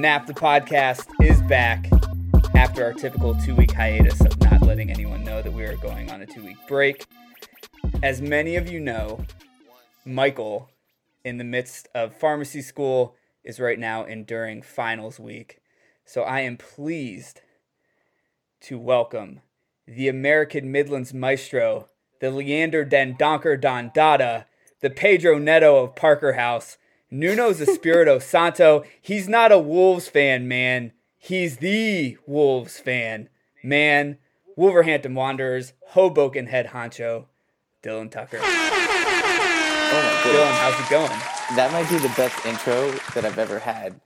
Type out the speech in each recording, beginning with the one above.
Nap the podcast is back after our typical two week hiatus of not letting anyone know that we are going on a two week break. As many of you know, Michael, in the midst of pharmacy school, is right now enduring finals week. So I am pleased to welcome the American Midlands maestro, the Leander Dendoncker Don Dada, the Pedro Neto of Parker House, Nuno's Espirito Santo. He's not a Wolves fan, man. He's the Wolves fan, man. Wolverhampton Wanderers, Hoboken head honcho, Dylan Tucker. Oh my Dylan, how's it going? That might be the best intro that I've ever had.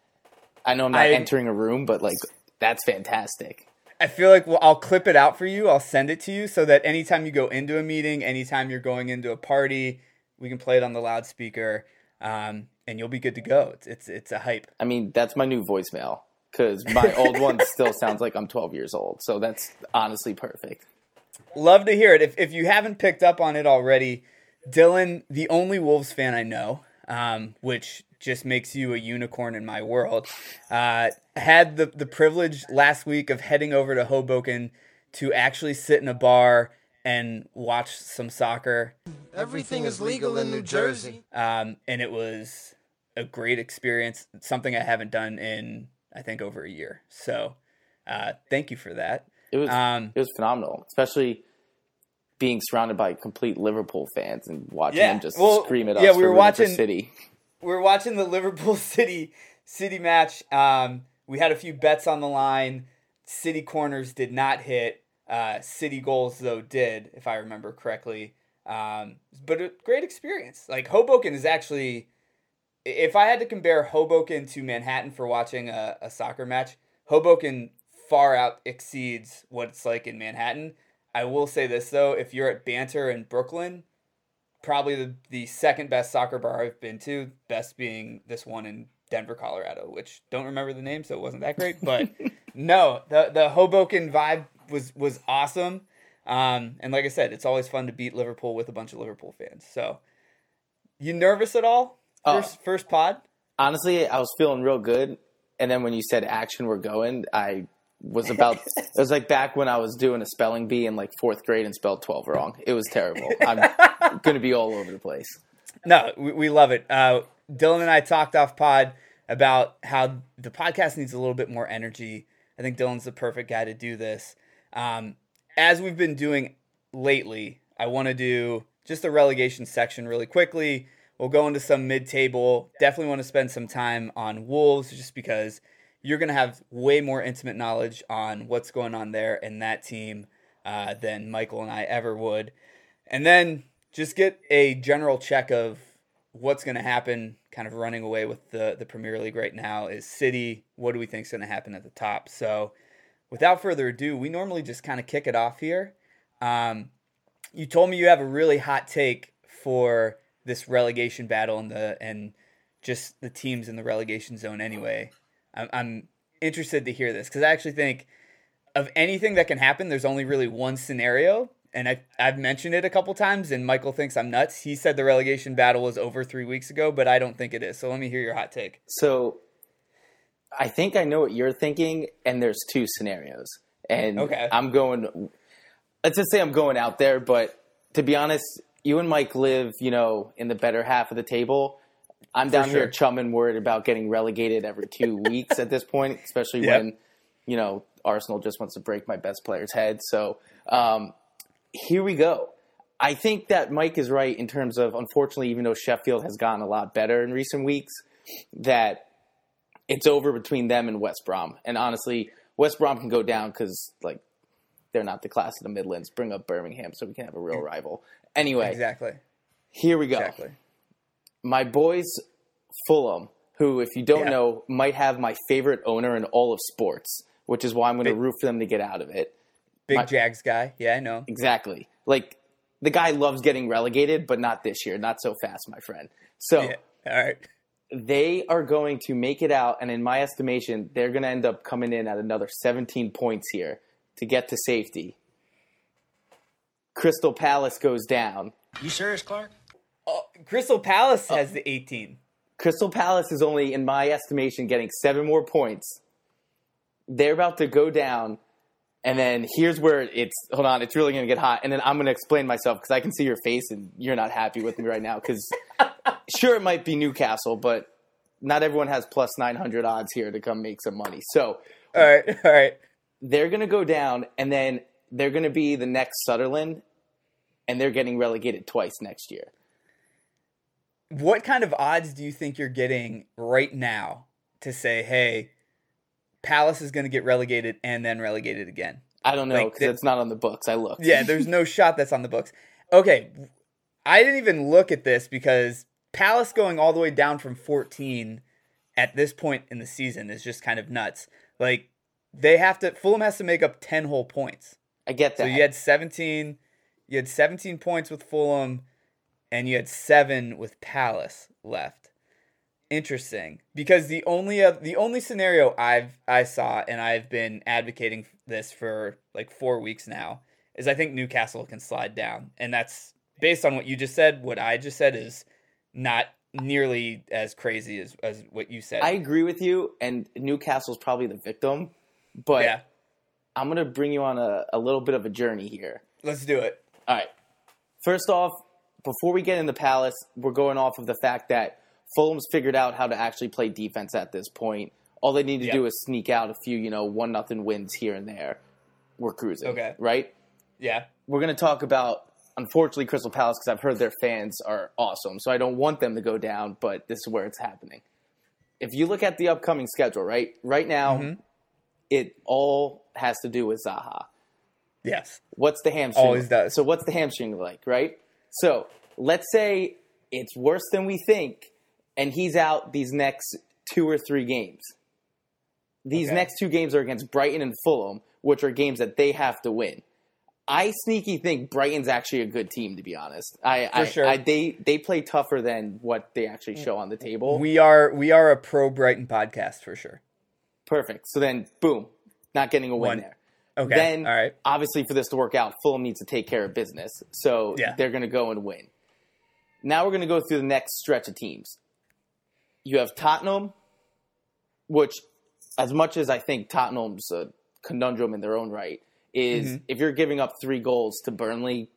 I know I'm not I- entering a room, but like that's fantastic. I feel like well, I'll clip it out for you. I'll send it to you so that anytime you go into a meeting, anytime you're going into a party, we can play it on the loudspeaker, um, and you'll be good to go. It's it's it's a hype. I mean, that's my new voicemail because my old one still sounds like I'm 12 years old. So that's honestly perfect. Love to hear it. If if you haven't picked up on it already, Dylan, the only Wolves fan I know, um, which just makes you a unicorn in my world, uh, had the the privilege last week of heading over to Hoboken to actually sit in a bar and watch some soccer. Everything is legal in New Jersey. um, and it was a great experience. It's something I haven't done in I think over a year. So uh, thank you for that. It was Um, it was phenomenal, especially being surrounded by complete Liverpool fans and watching Yeah, them just well, scream at us. yeah, we were watching- City. we were watching the Liverpool City City match. Um, we had a few bets on the line. City corners did not hit. Uh, City goals though did, if I remember correctly. Um, but a great experience. Like Hoboken is actually, if I had to compare Hoboken to Manhattan for watching a, a soccer match, Hoboken far out exceeds what it's like in Manhattan. I will say this though, if you're at Banter in Brooklyn, probably the, the second best soccer bar I've been to, best being this one in Denver, Colorado, which don't remember the name, so it wasn't that great. But no, the the Hoboken vibe was was awesome. Um, and like I said, it's always fun to beat Liverpool with a bunch of Liverpool fans. So, you nervous at all? Oh. First first pod. Honestly, I was feeling real good, and then when you said action, we're going. I was about. it was like back when I was doing a spelling bee in like fourth grade and spelled 12 wrong. It was terrible. I'm going to be all over the place. No, we, we love it. Uh, Dylan and I talked off pod about how the podcast needs a little bit more energy. I think Dylan's the perfect guy to do this. Um, as we've been doing lately, I want to do just a relegation section really quickly. We'll go into some mid table. Definitely want to spend some time on Wolves just because you're going to have way more intimate knowledge on what's going on there in that team uh, than Michael and I ever would. And then just get a general check of what's going to happen kind of running away with the, the Premier League right now is City. What do we think is going to happen at the top? So without further ado, we normally just kind of kick it off here. Um, you told me you have a really hot take for this relegation battle and the and just the teams in the relegation zone anyway. I'm, I'm interested to hear this because I actually think of anything that can happen, there's only really one scenario. And I, I've mentioned it a couple times, and Michael thinks I'm nuts. He said the relegation battle was over three weeks ago, but I don't think it is. So let me hear your hot take. So I think I know what you're thinking, and there's two scenarios. And Okay. I'm going, let's just say I'm going out there, but to be honest, you and Mike live, you know, in the better half of the table. I'm down sure. here chumming worried about getting relegated every two weeks at this point, especially Yep. when, you know, Arsenal just wants to break my best player's head. So um, here we go. I think that Mike is right in terms of, unfortunately, even though Sheffield has gotten a lot better in recent weeks, that it's over between them and West Brom. And honestly, West Brom can go down because like they're not the class of the Midlands. Bring up Birmingham so we can have a real rival. Anyway, Exactly. here we go. Exactly. My boys, Fulham, who, if you don't Yeah. know, might have my favorite owner in all of sports, which is why I'm going to root for them to get out of it. Big My- Jags guy. Yeah, I know. Exactly. Like the guy loves getting relegated, but not this year. Not so fast, my friend. So Yeah. All right. they are going to make it out, and in my estimation, they're going to end up coming in at another 17 points here to get to safety. Crystal Palace goes down. You serious, Clark? Oh, Crystal Palace uh, has the 18. Crystal Palace is only, in my estimation, getting seven more points. They're about to go down, and then here's where it's hold on, it's really going to get hot. And then I'm going to explain myself because I can see your face and you're not happy with me right now. Because sure, it might be Newcastle, but not everyone has plus 900 odds here to come make some money. So All right, all right. they're going to go down, and then they're going to be the next Sunderland, and they're getting relegated twice next year. What kind of odds do you think you're getting right now to say, hey, Palace is going to get relegated and then relegated again? I don't know because the- it's not on the books. I looked. Yeah, there's no shot that's on the books. Okay, I didn't even look at this because Palace going all the way down from 14 at this point in the season is just kind of nuts. Like they have to Fulham has to make up 10 whole points. I get that. So you had 17 you had 17 points with Fulham and you had 7 with Palace left. Interesting because the only oth- the only scenario I've I saw and I've been advocating this for like 4 weeks now is I think Newcastle can slide down and that's based on what you just said what I just said is not nearly as crazy as as what you said. I agree with you, and Newcastle's probably the victim. But yeah. I'm going to bring you on a, a little bit of a journey here. Let's do it. All right. First off, before we get in the Palace, we're going off of the fact that Fulham's figured out how to actually play defense at this point. All they need to Yep. do is sneak out a few, you know, one nothing wins here and there. We're cruising. Okay. Right? Yeah. We're going to talk about, unfortunately, Crystal Palace because I've heard their fans are awesome. So I don't want them to go down, but this is where it's happening. If you look at the upcoming schedule, right? Right now, Mm-hmm. It all has to do with Zaha. Yes. What's the hamstring? Always does. So what's the hamstring like, right? So let's say it's worse than we think, and he's out these next two or three games. These Okay. next two games are against Brighton and Fulham, which are games that they have to win. I sneaky think Brighton's actually a good team, to be honest. I, I, sure. I they they play tougher than what they actually mm. show on the table. We are we are a pro Brighton podcast for sure. Perfect. So then, boom, not getting a win One. there. Okay. Then, all right. obviously, for this to work out, Fulham needs to take care of business. So Yeah. they're going to go and win. Now we're going to go through the next stretch of teams. You have Tottenham, which, as much as I think Tottenham's a conundrum in their own right, is Mm-hmm. if you're giving up three goals to Burnley,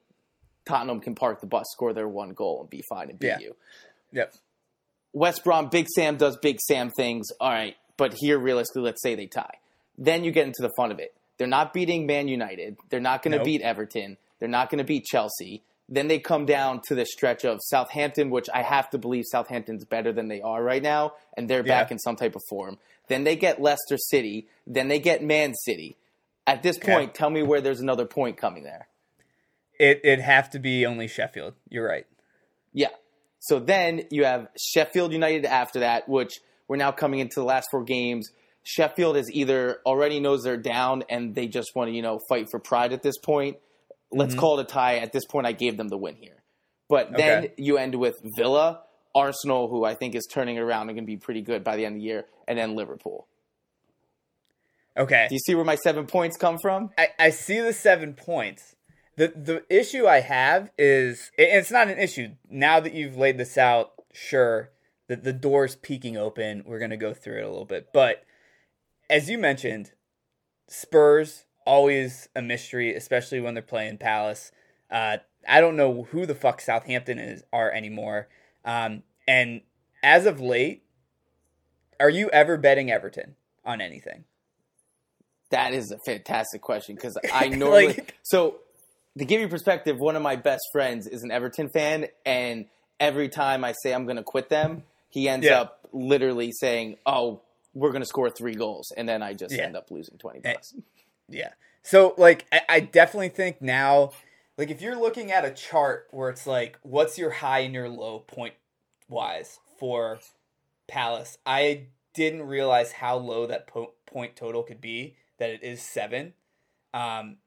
Tottenham can park the bus, score their one goal, and be fine and beat Yeah. you. Yep. West Brom, Big Sam does Big Sam things. All right, but here, realistically, let's say they tie. Then you get into the fun of it. They're not beating Man United. They're not going to Nope. beat Everton. They're not going to beat Chelsea. Then they come down to the stretch of Southampton, which I have to believe Southampton's better than they are right now, and they're back in some type of form. Then they get Leicester City. Then they get Man City. At this Okay. point, tell me where there's another point coming there. It it'd have to be only Sheffield. You're right. Yeah. So then you have Sheffield United after that, which we're now coming into the last four games. Sheffield is either already knows they're down and they just want to, you know, fight for pride at this point. Let's mm-hmm. call it a tie. At this point, I gave them the win here. But then Okay. you end with Villa, Arsenal, who I think is turning around and going to be pretty good by the end of the year, and then Liverpool. Okay. Do you see where my seven points come from? I, I see the seven points. The the issue I have is it's not an issue. Now that you've laid this out, sure, that the door's peeking open. We're gonna go through it a little bit. But as you mentioned, Spurs always a mystery, especially when they're playing Palace. Uh, I don't know who the fuck Southampton is are anymore. Um, and as of late, are you ever betting Everton on anything? That is a fantastic question because I normally Like- so to give you perspective, one of my best friends is an Everton fan, and every time I say I'm going to quit them, he ends Yeah. up literally saying, "Oh, we're going to score three goals," and then I just Yeah. end up losing twenty Eh, bucks. Yeah. So like I, I definitely think now like if you're looking at a chart where it's like what's your high and your low point wise for Palace, I didn't realize how low that po- point total could be that it is 7. Um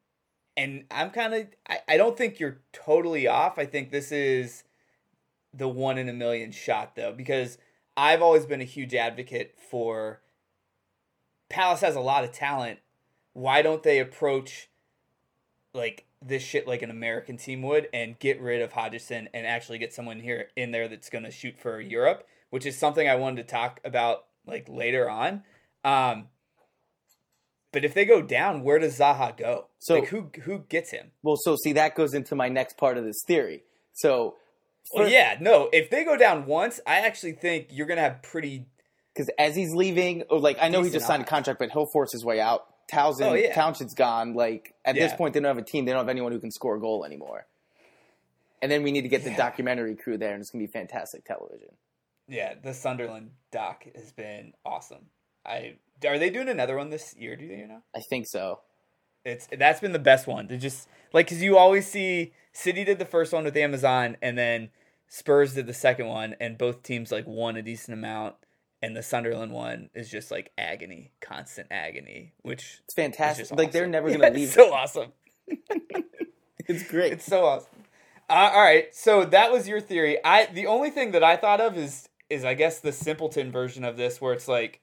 and I'm kind of I, I don't think you're totally off. I think this is the one in a million shot though because I've always been a huge advocate for Palace has a lot of talent why don't they approach like this shit like an American team would and get rid of Hodgson and actually get someone here in there that's going to shoot for Europe, which is something I wanted to talk about like later on. Um, but if they go down, where does Zaha go? So- like who who gets him? Well, so see that goes into my next part of this theory. So, Well, yeah, no. If they go down once, I actually think you're gonna have pretty. because as he's leaving, or like I know he just signed a contract, but he'll force his way out. Townsend, Oh, yeah. Townsend's gone. Like at this point, they don't have a team. They don't have anyone who can score a goal anymore. And then we need to get the Yeah. documentary crew there, and it's gonna be fantastic television. Yeah, the Sunderland doc has been awesome. I are they doing another one this year? Do you know? I think so. It's that's been the best one. To just like because you always see City did the first one with Amazon, and then Spurs did the second one, and both teams like won a decent amount. And the Sunderland one is just like agony, constant agony, which It's is fantastic. just Like they're never gonna it's leave. So awesome. It's great. It's so awesome. Uh, all right, so that was your theory. I the only thing that I thought of is is I guess the simpleton version of this, where it's like,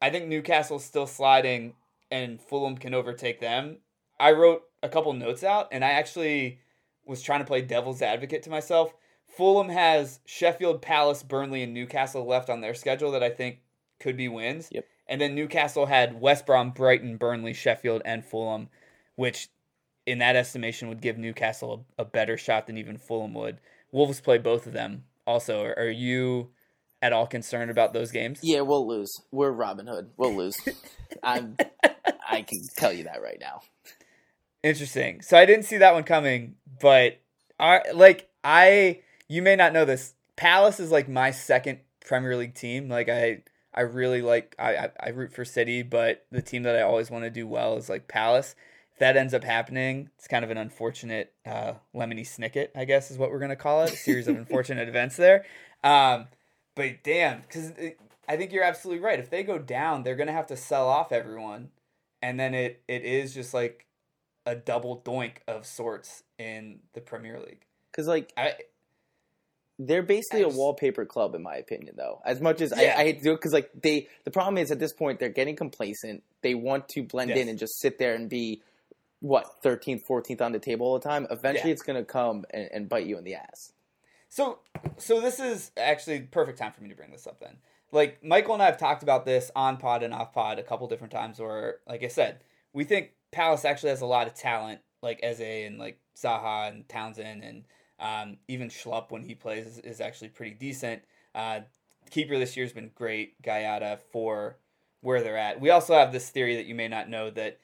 I think Newcastle's still sliding and Fulham can overtake them. I wrote a couple notes out, and I actually was trying to play devil's advocate to myself. Fulham has Sheffield, Palace, Burnley, and Newcastle left on their schedule that I think could be wins. Yep. And then Newcastle had West Brom, Brighton, Burnley, Sheffield, and Fulham, which in that estimation would give Newcastle a, a better shot than even Fulham would. Wolves play both of them. Also, are, are you at all concerned about those games? Yeah, we'll lose. We're Robin Hood. We'll lose. I'm. I can tell you that right now. Interesting. So I didn't see that one coming, but I like I you may not know this. Palace is like my second Premier League team. Like I I really like I I, I root for City, but the team that I always want to do well is like Palace. If that ends up happening, it's kind of an unfortunate uh, lemony snicket, I guess is what we're gonna call it. A series of unfortunate events there. Um, but damn, because I think you're absolutely right. If they go down, they're gonna have to sell off everyone, and then it it is just like a double doink of sorts in the Premier League. Because like I they're basically I a just- wallpaper club, in my opinion. Though, as much as Yeah. I, I hate to do it, because like they, the problem is at this point they're getting complacent. They want to blend Yes. in and just sit there and be what 13th, 14th on the table all the time. Eventually, Yeah. it's going to come and, and bite you in the ass. So so this is actually perfect time for me to bring this up then. Like Michael and I have talked about this on pod and off pod a couple different times where like I said, we think Palace actually has a lot of talent, like Eze and like Zaha and Townsend and um, even Schlupp when he plays is, is actually pretty decent. Uh, keeper this year's been great, Guaita for where they're at. We also have this theory that you may not know that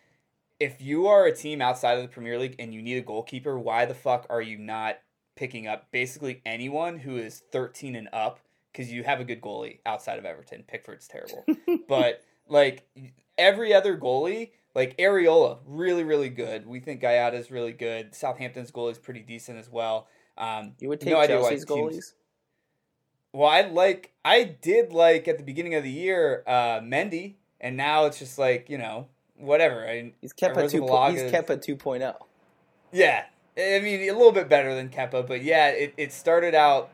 if you are a team outside of the Premier League and you need a goalkeeper, why the fuck are you not picking up basically anyone who is 13 and up? Because you have a good goalie outside of Everton. Pickford's terrible. but like every other goalie, like Areola, really, really good. We think Guaita's really good. Southampton's goalie is pretty decent as well. Um, You would take no Chelsea's teams- goalies. well, I like I did like at the beginning of the year uh Mendy, and now it's just like you know whatever. I, He's kept a two. He's kept a 2.0. Yeah, I mean a little bit better than Kepa, but yeah, it, it started out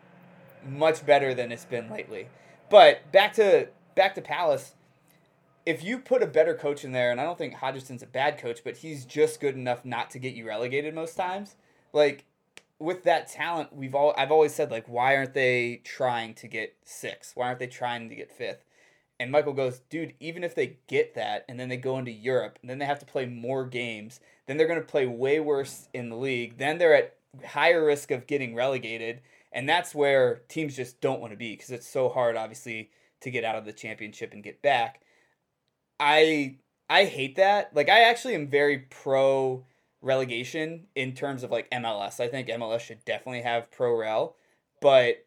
much better than it's been lately. But back to back to Palace. If you put a better coach in there, and I don't think Hodgson's a bad coach, but he's just good enough not to get you relegated most times. Like with that talent, we've all I've always said like, why aren't they trying to get sixth? Why aren't they trying to get fifth? And Michael goes, dude, even if they get that and then they go into Europe and then they have to play more games, then they're going to play way worse in the league. Then they're at higher risk of getting relegated. And that's where teams just don't want to be because it's so hard, obviously, to get out of the championship and get back. I I hate that. Like I actually am very pro relegation in terms of like MLS. I think MLS should definitely have pro rel, but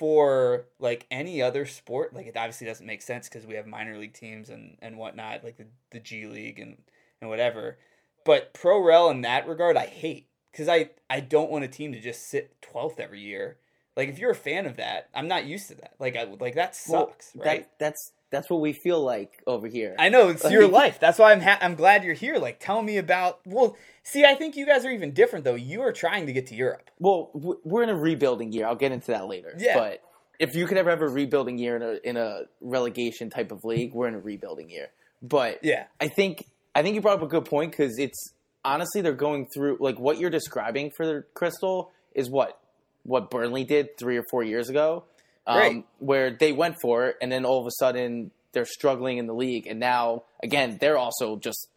for like any other sport, like it obviously doesn't make sense because we have minor league teams and and whatnot, like the the G League and and whatever. But pro rel in that regard, I hate because I I don't want a team to just sit twelfth every year. Like if you're a fan of that, I'm not used to that. Like I like that Well, sucks, right? That, that's that's what we feel like over here. I know it's your life. That's why I'm ha- I'm glad you're here. Like, tell me about. Well, see, I think you guys are even different though. You are trying to get to Europe. Well, we're in a rebuilding year. I'll get into that later. Yeah. But if you could ever have a rebuilding year in a in a relegation type of league, we're in a rebuilding year. But Yeah. I think I think you brought up a good point because it's honestly they're going through like what you're describing for Crystal is what what Burnley did three or four years ago. Um, where they went for it, and then all of a sudden they're struggling in the league, and now again they're also just.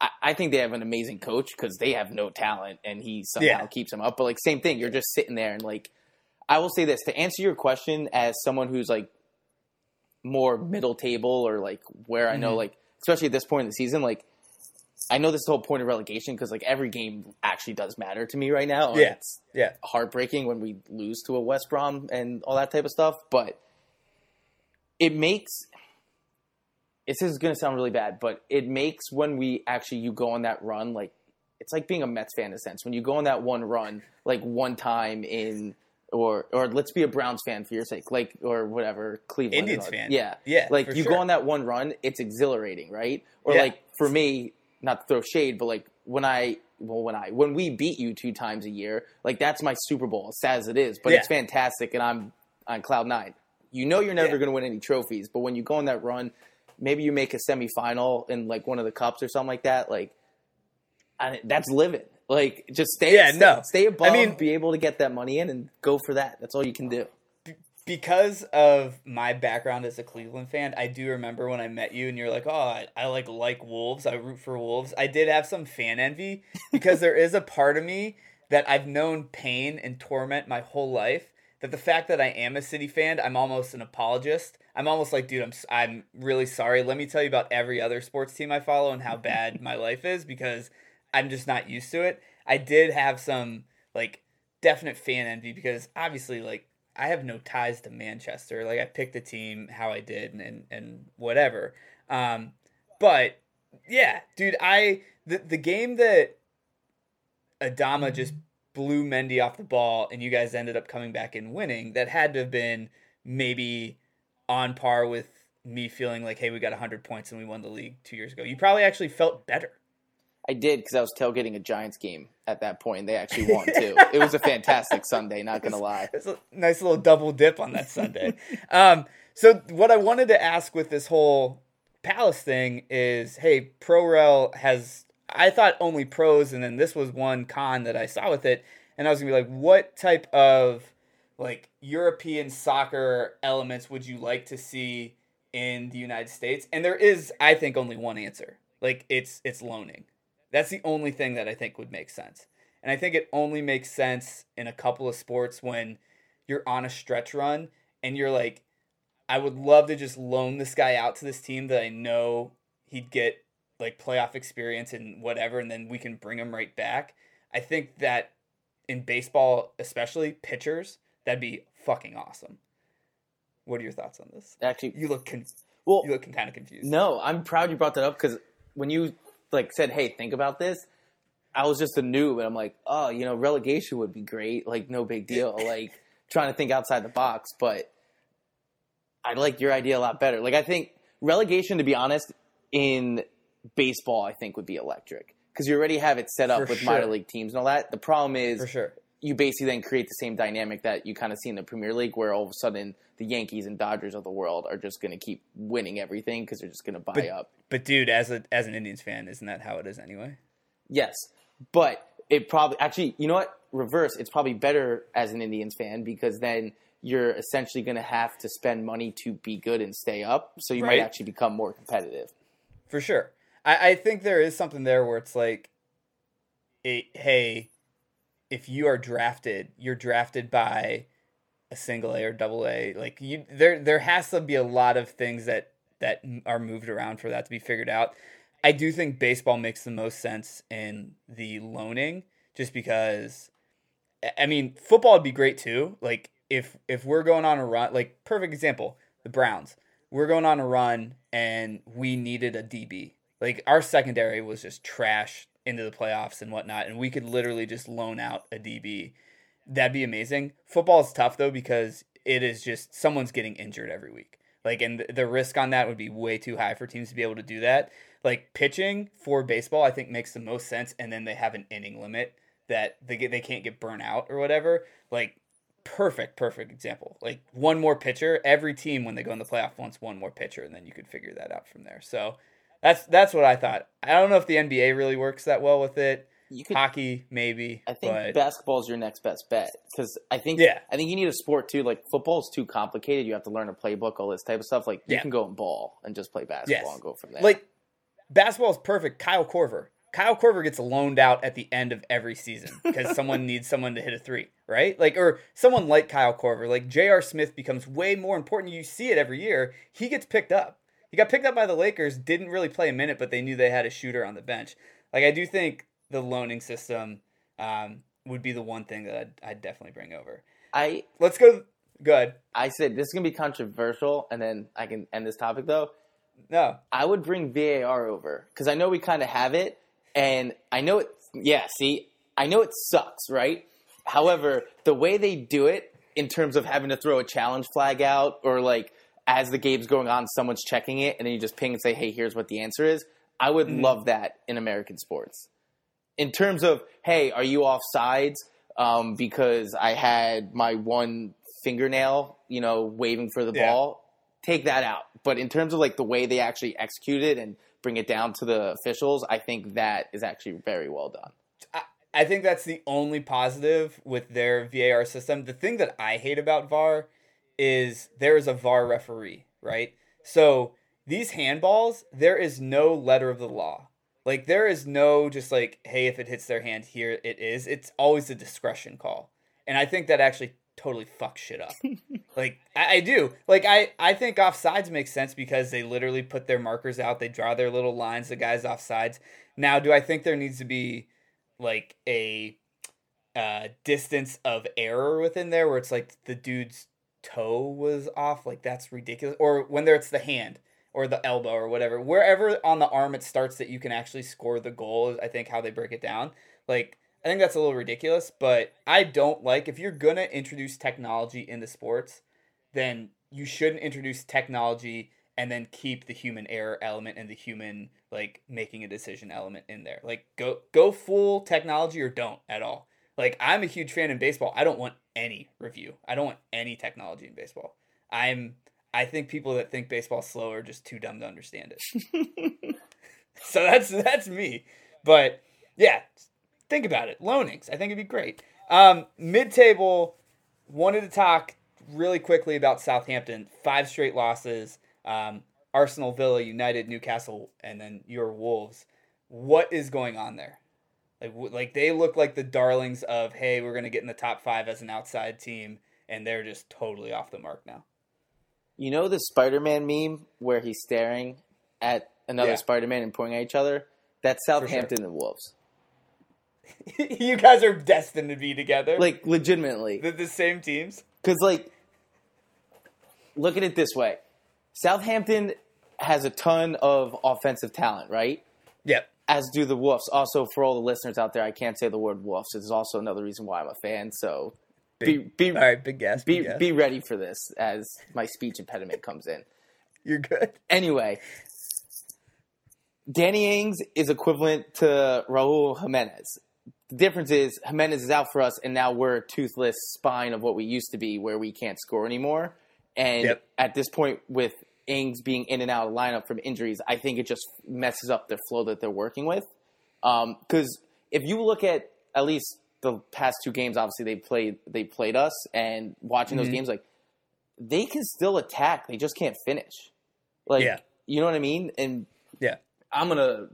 I, I think they have an amazing coach because they have no talent, and he somehow Yeah. keeps them up. But like same thing, you're just sitting there and like. I will say this to answer your question as someone who's like more middle table or like where I know Mhm. like especially at this point in the season like I know this is the whole point of relegation because like every game actually does matter to me right now. Yeah. it's Yeah. heartbreaking when we lose to a West Brom and all that type of stuff, but it makes this is going to sound really bad, but it makes when we actually you go on that run like it's like being a Mets fan in a sense. When you go on that one run like one time in or or let's be a Browns fan for your sake, like or whatever Cleveland Indians fan. yeah, Yeah, Like you sure. go on that one run, it's exhilarating, right? Or Yeah. like for me, not to throw shade, but like when I well when I when we beat you two times a year, like that's my Super Bowl, as sad as it is, but Yeah. it's fantastic, and I'm on cloud nine. You know you're never Yeah. going to win any trophies, but when you go on that run, maybe you make a semifinal in like one of the cups or something like that. Like I, that's living. Like just stay, Yeah, stay, no. stay above, I mean- be able to get that money in, and go for that. That's all you can do. Because of my background as a Cleveland fan, I do remember when I met you and you're like, "Oh, I, I like like Wolves. I root for Wolves." I did have some fan envy because there is a part of me that I've known pain and torment my whole life. That the fact that I am a City fan, I'm almost an apologist. I'm almost like, dude, I'm I'm really sorry. Let me tell you about every other sports team I follow and how bad my life is because I'm just not used to it. I did have some like definite fan envy because obviously like I have no ties to Manchester. Like I picked the team how I did and and, and whatever. Um, but yeah, dude, I the the game that Adama just blew Mendy off the ball and you guys ended up coming back and winning. That had to have been maybe on par with me feeling like, hey, we got 100 points and we won the league two years ago. You probably actually felt better. I did because I was tailgating a Giants game at that point. They actually won too. it was a fantastic Sunday. Not gonna lie. It's a nice little double dip on that Sunday. um, so what I wanted to ask with this whole Palace thing is, hey, ProRel has I thought only pros, and then this was one con that I saw with it, and I was gonna be like, what type of like European soccer elements would you like to see in the United States? And there is, I think, only one answer. Like it's it's loaning. That's the only thing that I think would make sense. And I think it only makes sense in a couple of sports when you're on a stretch run and you're like, I would love to just loan this guy out to this team that I know he'd get like playoff experience and whatever, and then we can bring him right back. I think that in baseball, especially pitchers, that'd be fucking awesome. What are your thoughts on this? Actually, You look con- well, you look kind of confused. no, I'm proud you brought that up because when you like said, "Hey, think about this," I was just a noob, and I'm like, "Oh, you know, relegation would be great. Like, no big deal. like, trying to think outside the box." But I like your idea a lot better. Like, I think relegation, to be honest, in baseball, I think would be electric because you already have it set up For with sure. minor league teams and all that. The problem is for sure. You basically then create the same dynamic that you kind of see in the Premier League, where all of a sudden the Yankees and Dodgers of the world are just going to keep winning everything because they're just going to buy But- up. But dude, as a as an Indians fan, isn't that how it is anyway? Yes, but it probably actually, you know what? Reverse. It's probably better as an Indians fan because then you're essentially going to have to spend money to be good and stay up, so you Right. might actually become more competitive. For sure. I, I think there is something there where it's like, it, hey, if you are drafted, you're drafted by a single A or double A. Like you, there, there has to be a lot of things that that are moved around for that to be figured out. I do think baseball makes the most sense in the loaning, just because. I- mean, football would be great too. Like if if we're going on a run, like perfect example, the Browns. We're going on a run and we needed a DB. Like our secondary was just trash into the playoffs and whatnot, and we could literally just loan out a DB. That'd be amazing. Football is tough though because it is just someone's getting injured every week. Like, and the risk on that would be way too high for teams to be able to do that. Like pitching for baseball, I think makes the most sense, and then they have an inning limit that they get they can't get burnt out or whatever. Like perfect, perfect example. Like one more pitcher, every team when they go in the playoff wants one more pitcher, and then you could figure that out from there. So that's that's what I thought. I don't know if the NBA really works that well with it. You could. Hockey, maybe. I think but basketball is your next best bet because I think Yeah. I think you need a sport too. Like football is too complicated. You have to learn a playbook, all this type of stuff. Like you Yeah. can go and ball and just play basketball Yes. and go from there. like basketball is perfect. Kyle Korver. Kyle Korver gets loaned out at the end of every season because someone needs someone to hit a three, right? Like, or someone like Kyle Korver, like J.R. Smith becomes way more important. You see it every year. He gets picked up. He got picked up by the Lakers, didn't really play a minute, but they knew they had a shooter on the bench. Like, I do think the loaning system um, would be the one thing that I'd, I'd definitely bring over. I Let's go. Good. I said this is gonna be controversial, and then I can end this topic though. No. I would bring VAR over because I know we kind of have it, and I know it. Yeah, see, I know it sucks, right? However, the way they do it in terms of having to throw a challenge flag out, or like as the game's going on, someone's checking it, and then you just ping and say, "Hey, here's what the answer is." I would love that in American sports. In terms of, hey, are you off sides? Um, because I had my one fingernail, you know, waving for the Yeah. ball take that out. But in terms of like the way they actually execute it and bring it down to the officials, I think that is actually very well done. I, I think that's the only positive with their VAR system. The thing that I hate about VAR is there is a VAR referee, right? So these handballs, there is no letter of the law. Like there is no just like, hey, if it hits their hand here, it is. It's always a discretion call, and I think that actually totally fucks shit up. like I, I do. Like I, I think offsides makes sense because they literally put their markers out. They draw their little lines. The guys offsides. Now, do I think there needs to be like a uh, distance of error within there where it's like the dude's toe was off? Like that's ridiculous. Or whether it's the hand or the elbow or whatever, wherever on the arm it starts that you can actually score the goal. I think how they break it down. Like I think that's a little ridiculous, but I don't like if you're gonna introduce technology into sports, then you shouldn't introduce technology and then keep the human error element and the human like making a decision element in there. Like go go full technology or don't at all. Like I'm a huge fan in baseball. I don't want any review. I don't want any technology in baseball. I'm I think people that think baseball's slow are just too dumb to understand it. so that's that's me. But yeah, think about it. Loanings, I think it'd be great. Um, Mid table, wanted to talk really quickly about Southampton. Five straight losses. Um, Arsenal, Villa, United, Newcastle, and then your Wolves. What is going on there? Like, w- like they look like the darlings of, hey, we're gonna get in the top five as an outside team, and they're just totally off the mark now. You know the Spider-Man meme where he's staring at another Yeah. Spider-Man and pointing at each other? That's Southampton and Wolves. you guys are destined to be together, Like legitimately. the, the same teams. Because, like, look at it this way Southampton has a ton of offensive talent, right? Yep. As do the Wolves. Also, for all the listeners out there, I can't say the word Wolves. It's also another reason why I'm a fan. So be be All right, big guess. be, Big guess. be ready for this as my speech impediment comes in. You're good. Anyway, Danny Ings is equivalent to Raul Jimenez. The difference is Jimenez is out for us, and now we're a toothless spine of what we used to be, where we can't score anymore. And Yep. at this point, with Ings being in and out of lineup from injuries, I think it just messes up their flow that they're working with. Um, because if you look at at least the past two games, obviously they played they played us, and watching those mm-hmm. games, like they can still attack, they just can't finish. Like, Yeah. you know what I mean? And Yeah. I'm gonna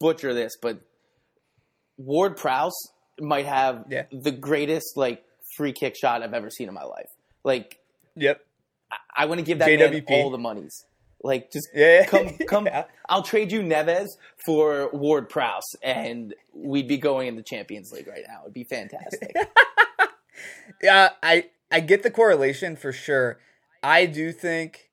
butcher this, but Ward Prowse might have Yeah. the greatest like free kick shot I've ever seen in my life. Like Yep. I want to give that JWP. man all the monies. Like just Yeah. come come. Yeah. I'll trade you Neves for Ward Prowse, and we'd be going in the Champions League right now. It'd be fantastic. Yeah, I I get the correlation for sure. I do think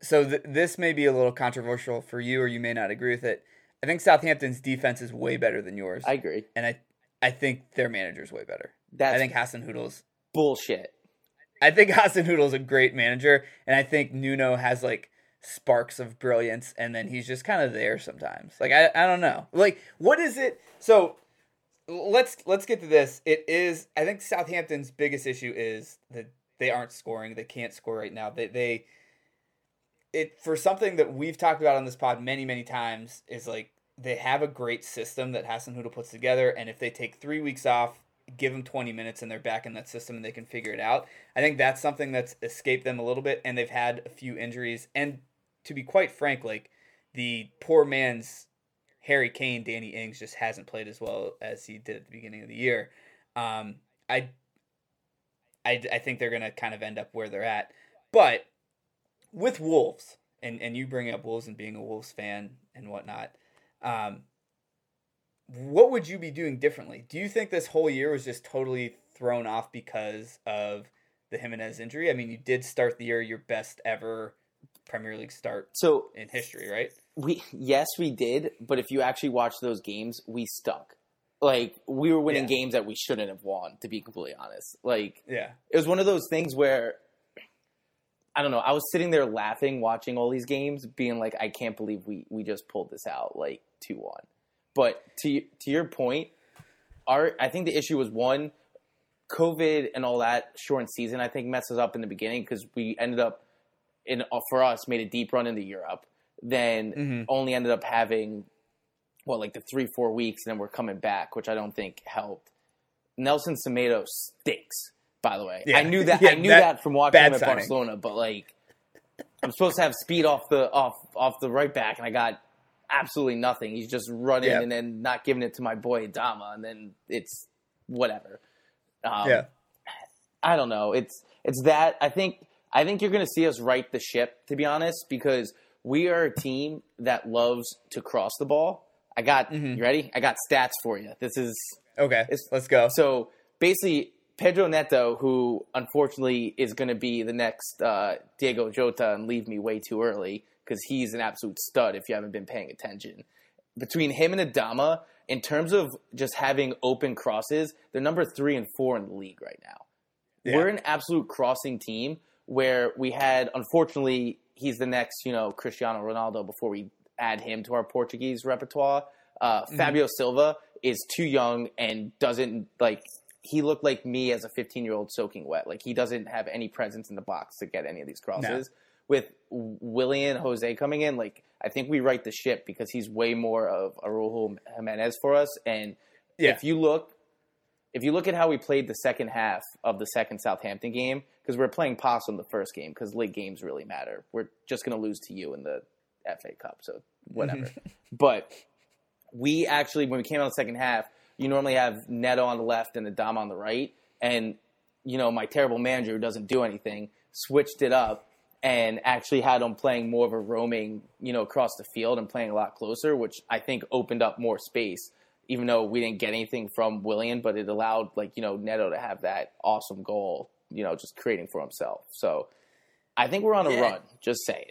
so. Th- this may be a little controversial for you, or you may not agree with it. I think Southampton's defense is way better than yours, I agree. and I I think their manager's way better. That's I think Hasenhüttl's. bullshit. I think Hassan is a great manager, and I think Nuno has like sparks of brilliance, and then he's just kind of there sometimes. Like I, I don't know. Like what is it? So let's let's get to this. It is I think Southampton's biggest issue is that they aren't scoring. They can't score right now. They they it for something that we've talked about on this pod many many times is like they have a great system that Hasenhüttl puts together, and if they take three weeks off, give them 20 minutes, and they're back in that system and they can figure it out. I think that's something that's escaped them a little bit, and they've had a few injuries. And to be quite frank, like the poor man's Harry Kane, Danny Ings just hasn't played as well as he did at the beginning of the year. Um, I, I, I think they're gonna kind of end up where they're at, but with Wolves, and and you bring up Wolves and being a Wolves fan and whatnot. Um, what would you be doing differently? Do you think this whole year was just totally thrown off because of the Jimenez injury? I mean, you did start the year your best ever Premier League start So in history, right? we yes we did, but if you actually watch those games, we stunk. Like we were winning Yeah. games that we shouldn't have won, to be completely honest. Like Yeah. it was one of those things where I don't know. I was sitting there laughing, watching all these games, being like, I can't believe we we just pulled this out like two one. But to to your point, our I think the issue was one, COVID and all that shortened season. I think messes up in the beginning because we ended up in uh, for us made a deep run into Europe, then Mhm. only ended up having well like the three four weeks, and then we're coming back, which I don't think helped. Nelson Semedo stinks. By the way, Yeah. I knew that. Yeah, I knew that- that, from watching him at signing. Barcelona, but like I'm supposed to have speed off the off off the right back, and I got absolutely nothing. He's just running Yeah. and then not giving it to my boy Adama, and then it's whatever. Um, yeah. I don't know. It's it's that I think I think you're going to see us right the ship to be honest because we are a team that loves to cross the ball. I got Mhm. you ready? I got stats for you. This is Okay. It's- Let's go. so basically Pedro Neto, who unfortunately is going to be the next uh, Diego Jota and leave me way too early because he's an absolute stud. If you haven't been paying attention, between him and Adama, in terms of just having open crosses, they're number three and four in the league right now. Yeah. We're an absolute crossing team where we had, unfortunately, he's the next, you know, Cristiano Ronaldo before we add him to our Portuguese repertoire. Uh, Mm-hmm. Fabio Silva is too young and doesn't like. He looked like me as a 15 year old soaking wet. Like he doesn't have any presence in the box to get any of these crosses. With Willian Jose coming in, like I think we right the ship because he's way more of a Raul Jimenez for us. And Yeah. if you look, if you look at how we played the second half of the second Southampton game, because we're playing possum the first game, because late games really matter. We're just going to lose to you in the FA Cup, so whatever. but we actually, when we came out the second half, you normally have Neto on the left and Adama on the right, and you know my terrible manager who doesn't do anything switched it up and actually had them playing more of a roaming, you know, across the field and playing a lot closer, which I think opened up more space. Even though we didn't get anything from Willian, but it allowed like you know Neto to have that awesome goal, you know, just creating for himself. So I think we're on a Yeah. run. Just saying.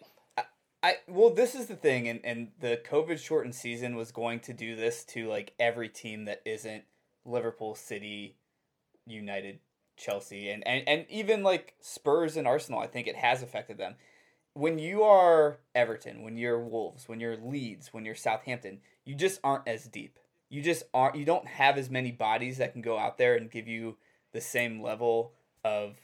I well, this is the thing, and and the COVID shortened season was going to do this to like every team that isn't Liverpool, City, United, Chelsea, and and and even like Spurs and Arsenal. I think it has affected them. When you are Everton, when you're Wolves, when you're Leeds, when you're Southampton, you just aren't as deep. You just aren't. You don't have as many bodies that can go out there and give you the same level of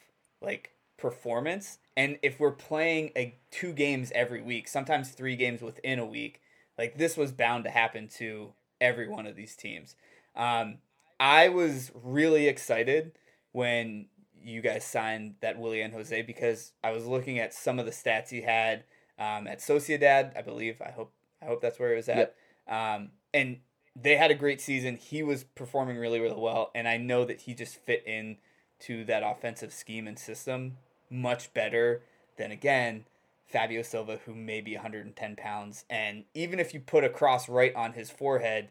like performance. And if we're playing a two games every week, sometimes three games within a week, like this was bound to happen to every one of these teams. Um, I was really excited when you guys signed that Willian Jose because I was looking at some of the stats he had um, at Sociedad, I believe. I hope I hope that's where he was at. Yep. Um, and they had a great season. He was performing really, really well, and I know that he just fit in to that offensive scheme and system much better than again Fabio Silva, who may be 110 pounds, and even if you put a cross right on his forehead,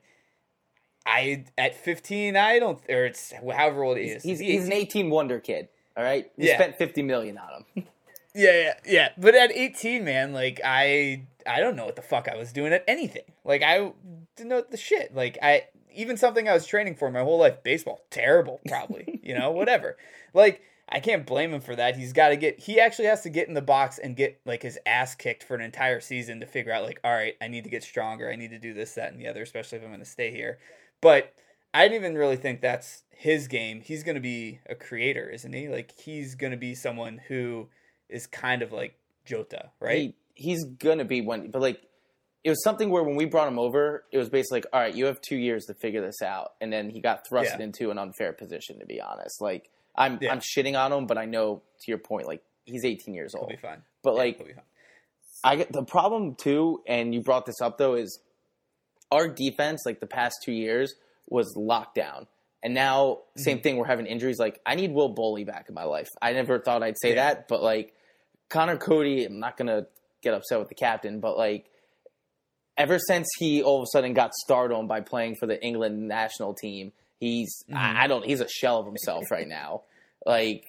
I at 15, I don't, or it's however old he is. He's, Is he he's an 18? 18 wonder kid. All right, we Yeah. spent 50 million on him. Yeah, yeah, yeah. But at 18, man, like I I don't know what the fuck I was doing at anything. Like I didn't know the shit. Like I even something I was training for my whole life, baseball, terrible probably, you know, whatever. Like I can't blame him for that. He's got to get he actually has to get in the box and get like his ass kicked for an entire season to figure out like, all right, I need to get stronger. I need to do this that and the other, especially if I'm going to stay here. But I didn't even really think that's his game. He's going to be a creator, isn't he? Like he's going to be someone who is kind of like Jota, right? He, he's gonna be one, but like it was something where when we brought him over, it was basically like, all right, you have two years to figure this out, and then he got thrusted Yeah. into an unfair position. To be honest, like I'm Yeah. I'm shitting on him, but I know to your point, like he's 18 years He'll old. be fine. But Yeah, like he'll fine. I get the problem too, and you brought this up though, is our defense like the past two years was locked down. And now, same Mm-hmm. thing. We're having injuries. Like, I need Will Boly back in my life. I never thought I'd say Yeah. that, but like Conor Coady, I'm not gonna get upset with the captain, but like ever since he all of a sudden got stardom by playing for the England national team, he's Mm-hmm. I, I don't he's a shell of himself right now. Like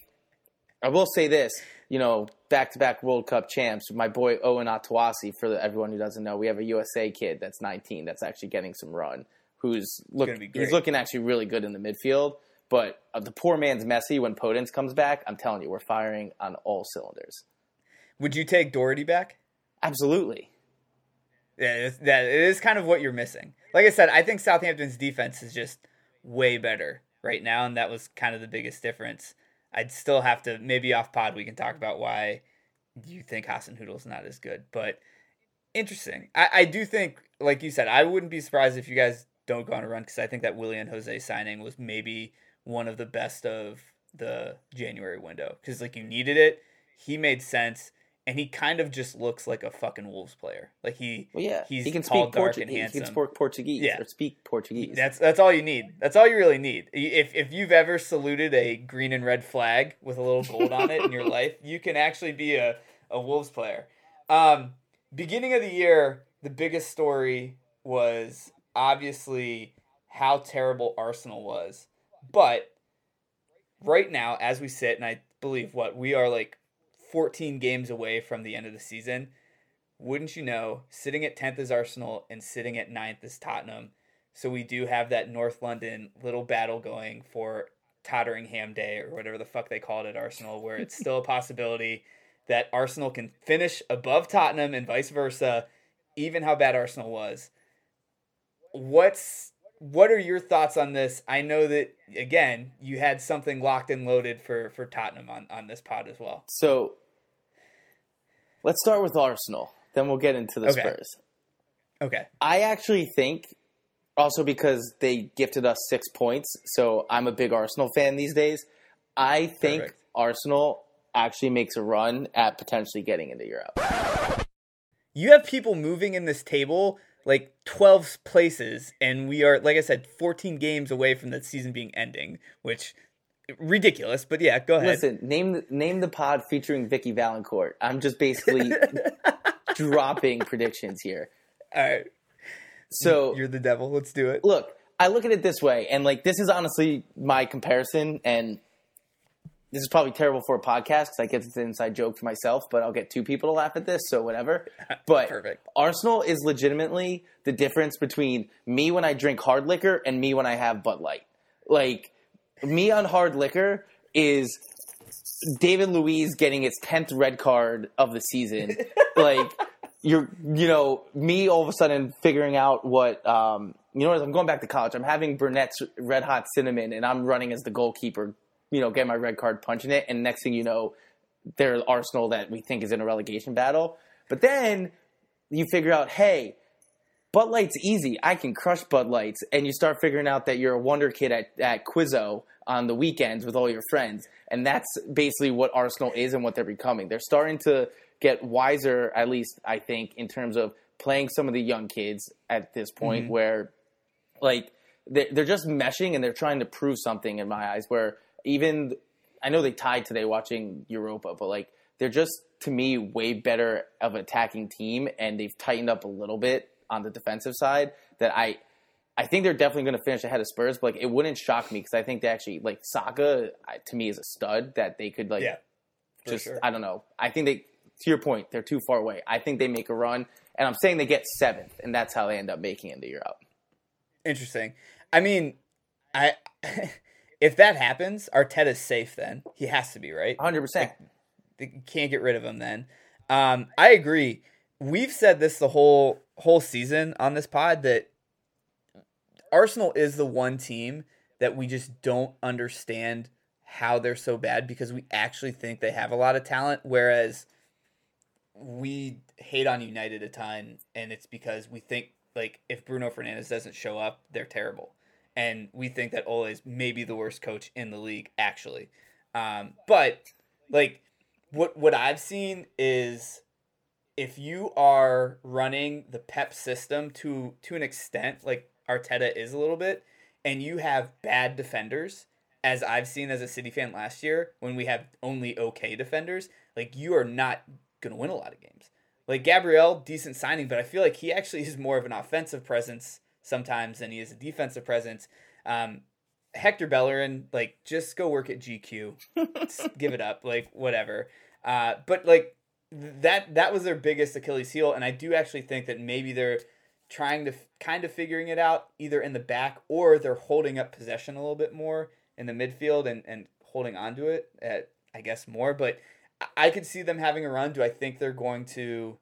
I will say this, you know, back to back World Cup champs, my boy Owen Otasowie, for the, everyone who doesn't know, we have a USA kid that's 19 that's actually getting some run, who's look he's looking actually really good in the midfield. But uh, the poor man's Messi when Podence comes back, I'm telling you, we're firing on all cylinders. Would you take Doherty back? Absolutely. Yeah, that it is kind of what you're missing. Like I said, I think Southampton's defense is just way better right now, and that was kind of the biggest difference. I'd still have to maybe off pod we can talk about why you think Hasenhüttl's not as good, but interesting. I, I do think, like you said, I wouldn't be surprised if you guys don't go on a run because I think that Willian José signing was maybe one of the best of the January window because like you needed it. He made sense. And he kind of just looks like a fucking Wolves player. Like he, Well, yeah, he's he can tall, speak dark, Portuguese. He can speak Portuguese Yeah. or speak Portuguese. That's that's all you need. That's all you really need. If if you've ever saluted a green and red flag with a little gold on it in your life, you can actually be a, a Wolves player. Um, beginning of the year, the biggest story was obviously how terrible Arsenal was. But right now, as we sit, and I believe what we are like 14 games away from the end of the season. Wouldn't you know, sitting at 10th is Arsenal and sitting at 9th is Tottenham. So we do have that North London little battle going for Tottenham Day or whatever the fuck they called it at Arsenal, where it's still a possibility that Arsenal can finish above Tottenham and vice versa, even how bad Arsenal was. What's what are your thoughts on this? I know that again, you had something locked and loaded for for Tottenham on on this pod as well. So let's start with Arsenal, then we'll get into the Okay. Spurs. Okay. I actually think, also because they gifted us six points, so I'm a big Arsenal fan these days. I think Perfect. Arsenal actually makes a run at potentially getting into Europe. You have people moving in this table like 12 places and we are like I said 14 games away from the season being ending, which ridiculous, but yeah, go ahead. Listen, name the, name the pod featuring Vicky Valancourt. I'm just basically dropping predictions here. All right. So You're the devil. Let's do it. look, I look at it this way, and like this is honestly my comparison, and this is probably terrible for a podcast because I get an inside joke for myself, but I'll get two people to laugh at this, so whatever. Uh, but Perfect. Arsenal is legitimately the difference between me when I drink hard liquor and me when I have Bud Light. Like me on hard liquor is David Luiz getting his tenth red card of the season. like you're, you know, me all of a sudden figuring out what, um, you know, as I'm going back to college, I'm having Burnett's Red Hot Cinnamon, and I'm running as the goalkeeper. You know, get my red card, punching it, and next thing you know, they're Arsenal that we think is in a relegation battle. But then you figure out, hey, Bud Light's easy. I can crush Bud Lights. And you start figuring out that you're a wonder kid at, at Quizzo on the weekends with all your friends. And that's basically what Arsenal is and what they're becoming. They're starting to get wiser, at least I think, in terms of playing some of the young kids at this point mm-hmm. where, like, they're, they're just meshing and they're trying to prove something in my eyes where even I know they tied today watching Europa, but like they're just to me way better of an attacking team, and they've tightened up a little bit on the defensive side. That I, I think they're definitely going to finish ahead of Spurs. But like it wouldn't shock me because I think they actually like Saka I- to me is a stud that they could like Yeah. Just sure. I don't know. I think they to your point they're too far away. I think they make a run, and I'm saying they get seventh, and that's how they end up making it into Europe. Interesting. I mean, I if that happens, Arteta's safe then. He has to be, right? 100. percent They can't get rid of him then. Um, I agree. We've said this the whole whole season on this pod that Arsenal is the one team that we just don't understand how they're so bad because we actually think they have a lot of talent, whereas we hate on United a ton, and it's because we think like if Bruno Fernandes doesn't show up, they're terrible, and we think that Ole is maybe the worst coach in the league actually. Um, but like what what I've seen is if you are running the Pep system to to an extent, like Arteta is a little bit, and you have bad defenders, as I've seen as a City fan last year, when we have only okay defenders, like you are not gonna win a lot of games. Like Gabriel, decent signing, but I feel like he actually is more of an offensive presence sometimes than he is a defensive presence. Um, Hector Bellerin, like just go work at GQ, give it up, like whatever. Uh, but like that that was their biggest Achilles heel, and I do actually think that maybe they're trying to kind of figuring it out either in the back or they're holding up possession a little bit more in the midfield and and holding onto it at I guess more. But I- could see them having a run. Do I think they're going to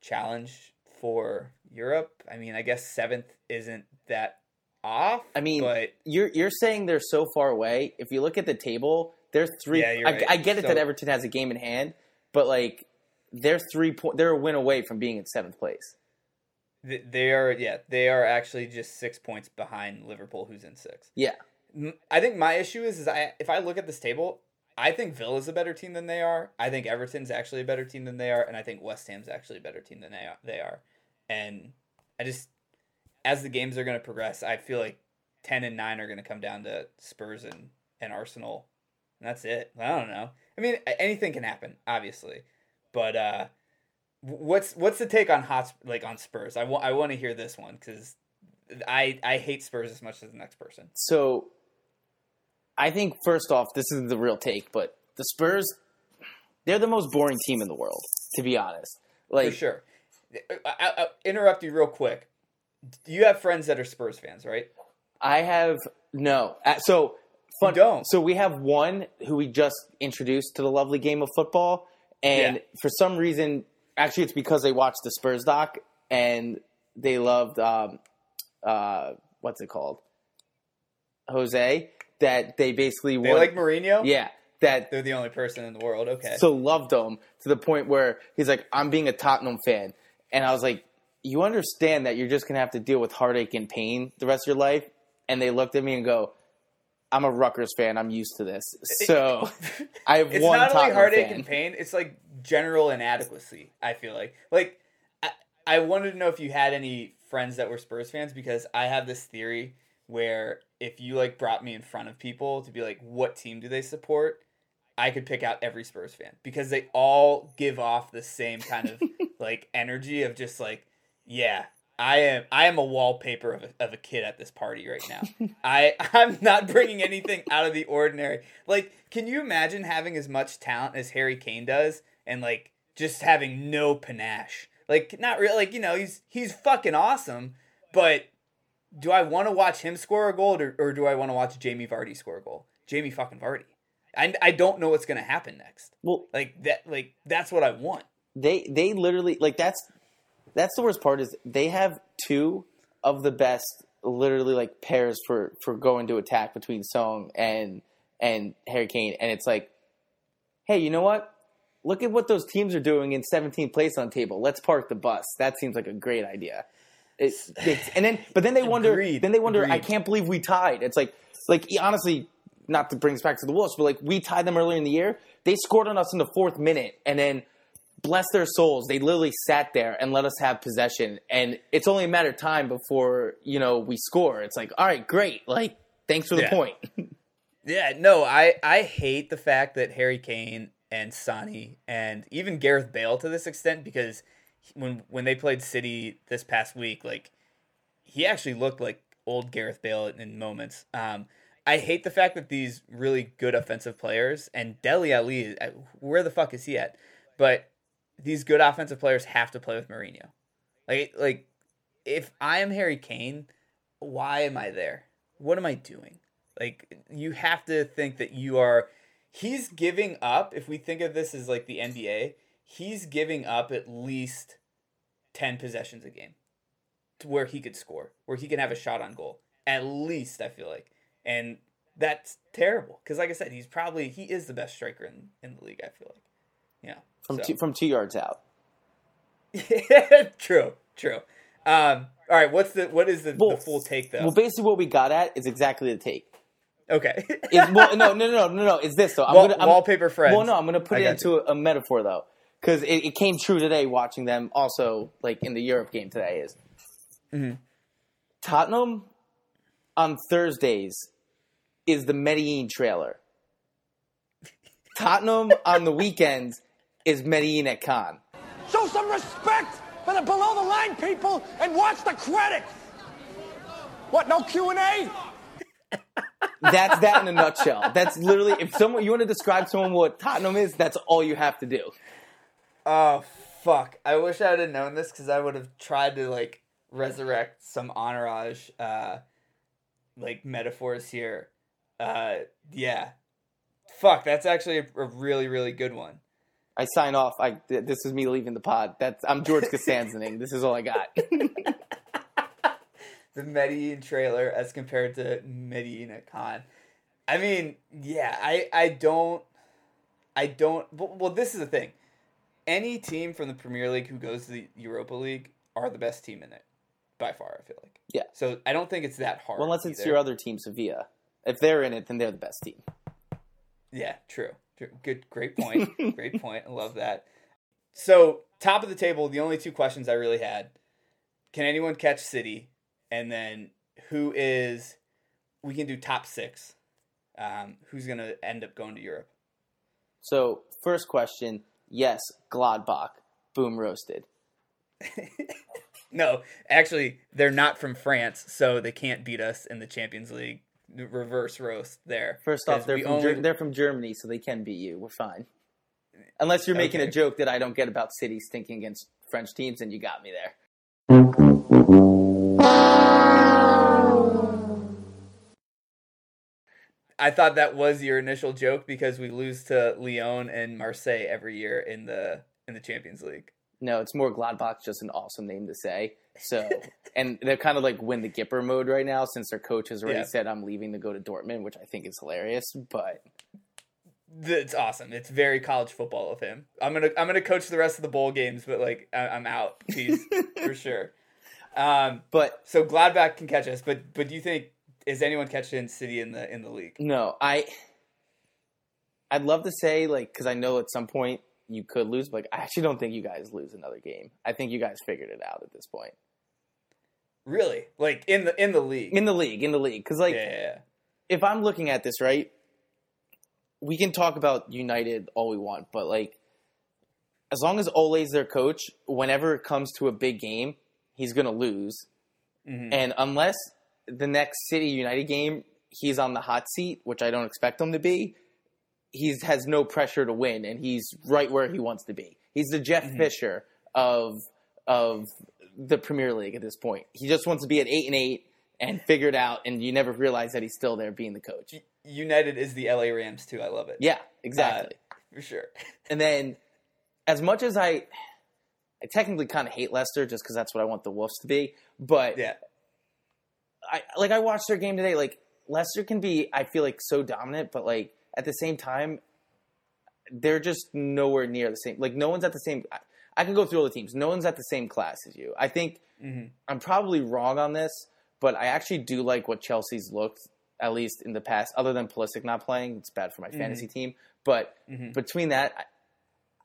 challenge for Europe? I mean, I guess seventh isn't that off. I mean, but you're you're saying they're so far away. If you look at the table, they're three. Yeah, you're I, right. I get it that Everton has a game in hand, but like they're three point. They're a win away from being in seventh place. they are yeah they are actually just six points behind Liverpool, who's in six. Yeah, I think my issue is, is I if I look at this table, I think Villa's a better team than they are. I think Everton's actually a better team than they are, and I think West Ham's actually a better team than they are. They are, and I just as the games are going to progress, I feel like ten and nine are going to come down to Spurs and and Arsenal, and that's it. I don't know. I mean, anything can happen, obviously, but uh, what's what's the take on hot like on Spurs? I want I want to hear this one because I I hate Spurs as much as the next person. So I think first off, this is the real take, but the Spurs, they're the most boring team in the world, to be honest. Like, For sure. I, I interrupt you real quick. You have friends that are Spurs fans, right? I have no. So fun. don't? So we have one who we just introduced to the lovely game of football, and Yeah. for some reason, actually, it's because they watched the Spurs doc and they loved um, uh, what's it called, Jose. That they basically They won- like Mourinho. yeah. That they're the only person in the world. Okay, so loved him to the point where he's like, I'm being a Tottenham fan. And I was like, you understand that you're just going to have to deal with heartache and pain the rest of your life? And they looked at me and go, I'm a Rutgers fan. I'm used to this. So I have it's one It's not only Tottenham heartache fan. and pain; it's like general inadequacy. I feel like, like I, I wanted to know if you had any friends that were Spurs fans because I have this theory where if you like brought me in front of people to be like, what team do they support? I could pick out every Spurs fan because they all give off the same kind of like energy of just like, yeah, I am I am a wallpaper of a, of a kid at this party right now. I I'm not bringing anything out of the ordinary. Like, can you imagine having as much talent as Harry Kane does and like just having no panache? Like, not really. Like, you know, he's he's fucking awesome, but do I want to watch him score a goal or, or do I want to watch Jamie Vardy score a goal? Jamie fucking Vardy. I, I don't know what's gonna happen next. Well, Like that. Like that's what I want. they they literally like that's that's the worst part is they have two of the best literally like pairs for for going to attack between Son and and Harry Kane. And it's like hey you know what? Look at what those teams are doing in 17th place on table. Let's park the bus. That seems like a great idea. It's, it's and then but then they wonder Agreed. then they wonder I can't believe we tied. It's like like honestly not to bring us back to the Wolves but like we tied them earlier in the year. They scored on us in the fourth minute and then bless their souls, they literally sat there and let us have possession. And it's only a matter of time before, you know, we score. It's like, all right, great. Like, thanks for the Yeah. point. Yeah, no, I I hate the fact that Harry Kane and Sonny and even Gareth Bale to this extent because when when they played City this past week, like he actually looked like old Gareth Bale in moments. Um, I hate the fact that these really good offensive players and Dele Alli, where the fuck is he at? But these good offensive players have to play with Mourinho. Like like if I am Harry Kane, why am I there? What am I doing? Like you have to think that you are he's giving up if we think of this as like the NBA, he's giving up at least 10 possessions a game to where he could score, where he can have a shot on goal. At least I feel like. And that's terrible cuz like I said, he's probably he is the best striker in, in the league, I feel like. Yeah. From, So, two, from two yards out. true, true. Um, all right, what's the what is the, Well, the full take though? Well, basically, what we got at is exactly the take. okay. Is, well, no, no, no, no, no. It's this though. I'm Wall- gonna I'm, wallpaper friends. Well, no, I'm gonna put I it into a, a metaphor though, because it, it came true today watching them. Also, like in the Europe game today, is Mm-hmm. Tottenham on Thursdays is the Medellin trailer. Tottenham on the weekends is Medellin at Cannes. Show some respect for the below the line people and watch the credits. What? No Q and A? That's that in a nutshell. That's literally if someone you want to describe someone what Tottenham is, that's all you have to do. Oh fuck! I wish I would have known this because I would have tried to like resurrect some entourage, uh, like metaphors here. Uh, yeah. Fuck, that's actually a, a really really good one. I sign off. I th- this is me leaving the pod. That's I'm George Costanzaning. this is all I got. The Medellin trailer as compared to Medellin at Cannes. I mean, yeah, I I don't, I don't. Well, well, this is the thing. Any team from the Premier League who goes to the Europa League are the best team in it, by far. I feel like. Yeah. So I don't think it's that hard. well, unless it's either. your other team, Sevilla. If they're in it, then they're the best team. Yeah, true. Good, great point. great point. I love that. So, top of the table, the only two questions I really had: Can anyone catch City? And then, who is? We can do top six. Um, who's gonna end up going to Europe? So first question, yes, Gladbach, boom roasted. No, actually, they're not from France, so they can't beat us in the Champions League. Reverse roast there. First off, they're from, only- Ger- they're from Germany, so they can beat you. We're fine. Unless you're making a joke that I don't get about City stinking against French teams, and you got me there. I thought that was your initial joke because we lose to Lyon and Marseille every year in the in the Champions League. No, it's more Gladbach's just an awesome name to say. So, and they're kind of like win the Gipper mode right now since their coach has already Yeah. said I'm leaving to go to Dortmund, which I think is hilarious. But It's awesome. It's very college football of him. I'm gonna I'm gonna coach the rest of the bowl games, but like I, I'm out. Peace for sure. Um, but so Gladbach can catch us, but but do you think is anyone catching City in the in the league? no, I I'd love to say like because I know at some point you could lose, but like, I actually don't think you guys lose another game. I think you guys figured it out at this point Really? Like in the in the league? in the league, in the league. Because like yeah, if I'm looking at this right, we can talk about United all we want, but like as long as Ole's their coach, whenever it comes to a big game, he's gonna lose. Mhm. And unless the next City United game he's on the hot seat, which I don't expect him to be, he has no pressure to win, and he's right where he wants to be. He's the Jeff mm-hmm. Fisher of of the Premier League at this point. He just wants to be at eight and eight and figure it out, and you never realize that he's still there being the coach. United is the LA Rams too. I love it. Yeah, exactly. Uh, for sure. and then, as much as I, I technically kind of hate Leicester just because that's what I want the Wolves to be, but Yeah, I like I watched their game today. Like Leicester can be, I feel like so dominant, but like at the same time, they're just nowhere near the same. Like no one's at the same. I, I can go through all the teams. No one's at the same class as you. I think mm-hmm. I'm probably wrong on this, but I actually do like what Chelsea's looked at least in the past. Other than Pulisic not playing, it's bad for my mm-hmm. fantasy team. But mm-hmm. between that,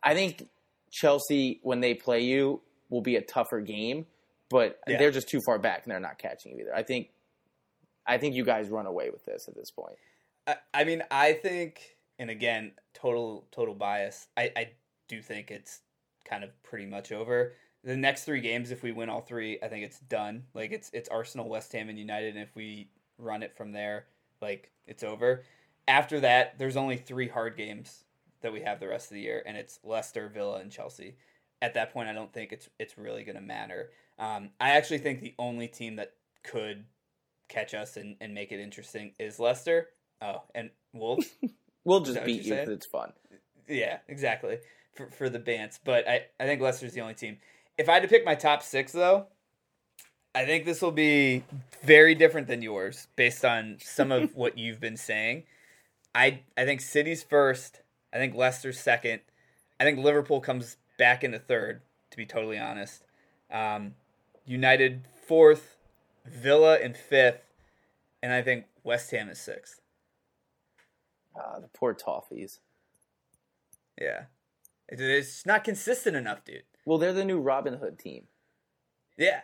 I, I think Chelsea when they play you will be a tougher game. But Yeah. they're just too far back and they're not catching you either. I think I think you guys run away with this at this point. I, I mean, I think, and again, total total bias. I, I do think it's kind of pretty much over. The next three games, if we win all three, I think it's done. Like it's it's Arsenal, West Ham, and United, and if we run it from there, like it's over. After that, there's only three hard games that we have the rest of the year, and it's Leicester, Villa, and Chelsea. At that point, I don't think it's it's really going to matter. Um, I actually think the only team that could catch us and, and make it interesting is Leicester. Oh, and Wolves. We'll just beat you're you saying? because it's fun. yeah, exactly. For for the Bants. But I, I think Leicester's the only team. If I had to pick my top six though, I think this will be very different than yours based on some of what you've been saying. I I think City's first. I think Leicester's second. I think Liverpool comes back into third. to be totally honest. Um, United fourth, Villa in fifth, and I think West Ham is sixth. Ah, the poor Toffees. Yeah, it's not consistent enough, dude. Well, they're the new Robin Hood team. Yeah,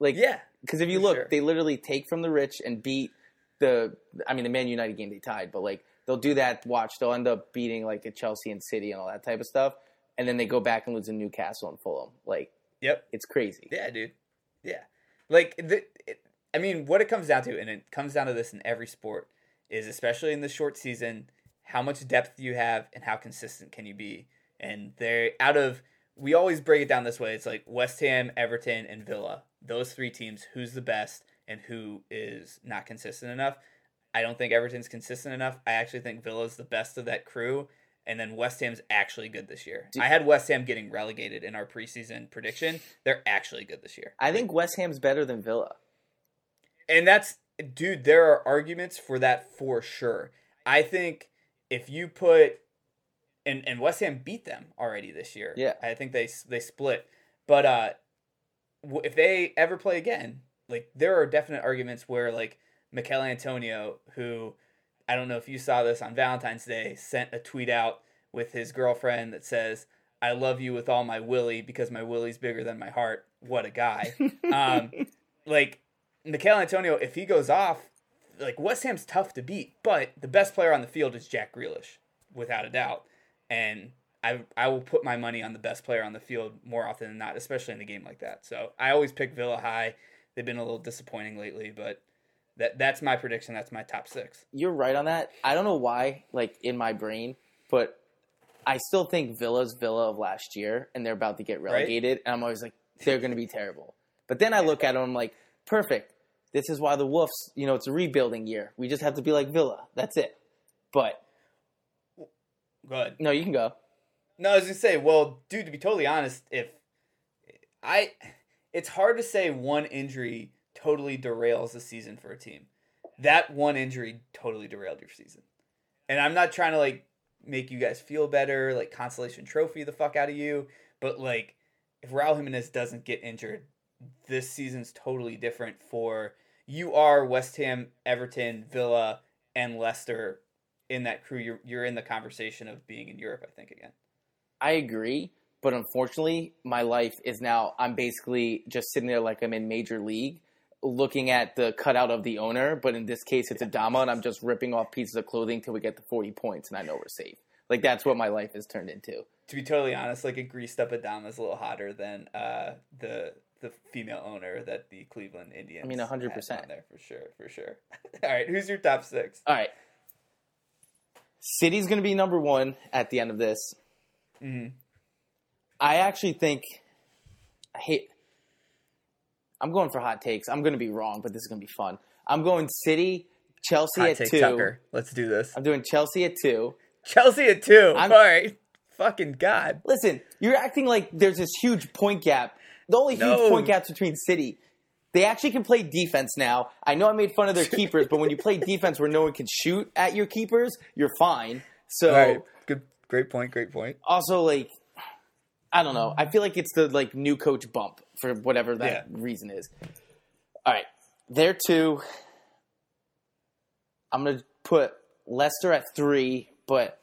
Like, yeah, because if you look, sure. they literally take from the rich and beat the. I mean, the Man United game they tied, but like they'll do that. Watch, they'll end up beating like the Chelsea and City and all that type of stuff, and then they go back and lose to Newcastle and Fulham. Like, yep. it's crazy. Yeah, dude. Yeah. Like, the, it, I mean, what it comes down to, and it comes down to this in every sport, is especially in the short season, how much depth do you have and how consistent can you be? And they're out of, we always break it down this way. It's like West Ham, Everton, and Villa. Those three teams, who's the best and who is not consistent enough? I don't think Everton's consistent enough. I actually think Villa's the best of that crew. And then West Ham's actually good this year. I had West Ham getting relegated in our preseason prediction. They're actually good this year. I think West Ham's better than Villa. And that's, dude, there are arguments for that for sure. I think if you put, and, and West Ham beat them already this year. Yeah. I think they they split. But uh, if they ever play again, like there are definite arguments where like Michail Antonio, who I don't know if you saw this on Valentine's Day, sent a tweet out with his girlfriend that says, "I love you with all my willy because my willy's bigger than my heart." What a guy! um, like Michail Antonio, if he goes off, like West Ham's tough to beat, but the best player on the field is Jack Grealish, without a doubt. And I I will put my money on the best player on the field more often than not, especially in a game like that. So I always pick Villa high. They've been a little disappointing lately, but that that's my prediction. That's my top six. You're right on that. I don't know why, like in my brain, but I still think Villa's Villa of last year, and they're about to get relegated, and I'm always like, they're going to be terrible. But then I look at them, I'm like, perfect. This is why the Wolves, you know, it's a rebuilding year. We just have to be like Villa. That's it. But Good. no, you can go. No, I was gonna say, well, dude, to be totally honest, if I, it's hard to say one injury totally derails the season for a team. That one injury totally derailed your season, and I'm not trying to like make you guys feel better, like consolation trophy the fuck out of you, but like if Raul Jimenez doesn't get injured, this season's totally different for you are West Ham, Everton, Villa, and Leicester in that crew. You're you're in the conversation of being in Europe, I think again. I agree, but unfortunately, my life is now I'm basically just sitting there like I'm in major league, looking at the cutout of the owner. But in this case, it's Adama, and I'm just ripping off pieces of clothing till we get to 40 points, and I know we're safe. Like that's what my life has turned into. to be totally honest, like a greased up Adama is a little hotter than uh, the the female owner that the Cleveland Indians. I mean, 100%. there for sure, for sure. All right, who's your top six? All right, City's going to be number one at the end of this. Mhm. I actually think I hate. I'm going for hot takes. I'm going to be wrong, but this is going to be fun. I'm going City, Chelsea Hot at two. Tucker. Let's do this. I'm doing Chelsea at two. Chelsea at 2 I'm- All right, fucking god. Listen, you're acting like there's this huge point gap. The only huge No. point gaps between City. They actually can play defense now. I know I made fun of their keepers, but when you play defense where no one can shoot at your keepers, you're fine. So right, good, great point, great point. also like I don't know. I feel like it's the like new coach bump for whatever that Yeah. reason is. All right, there two. I'm gonna put Leicester at three, but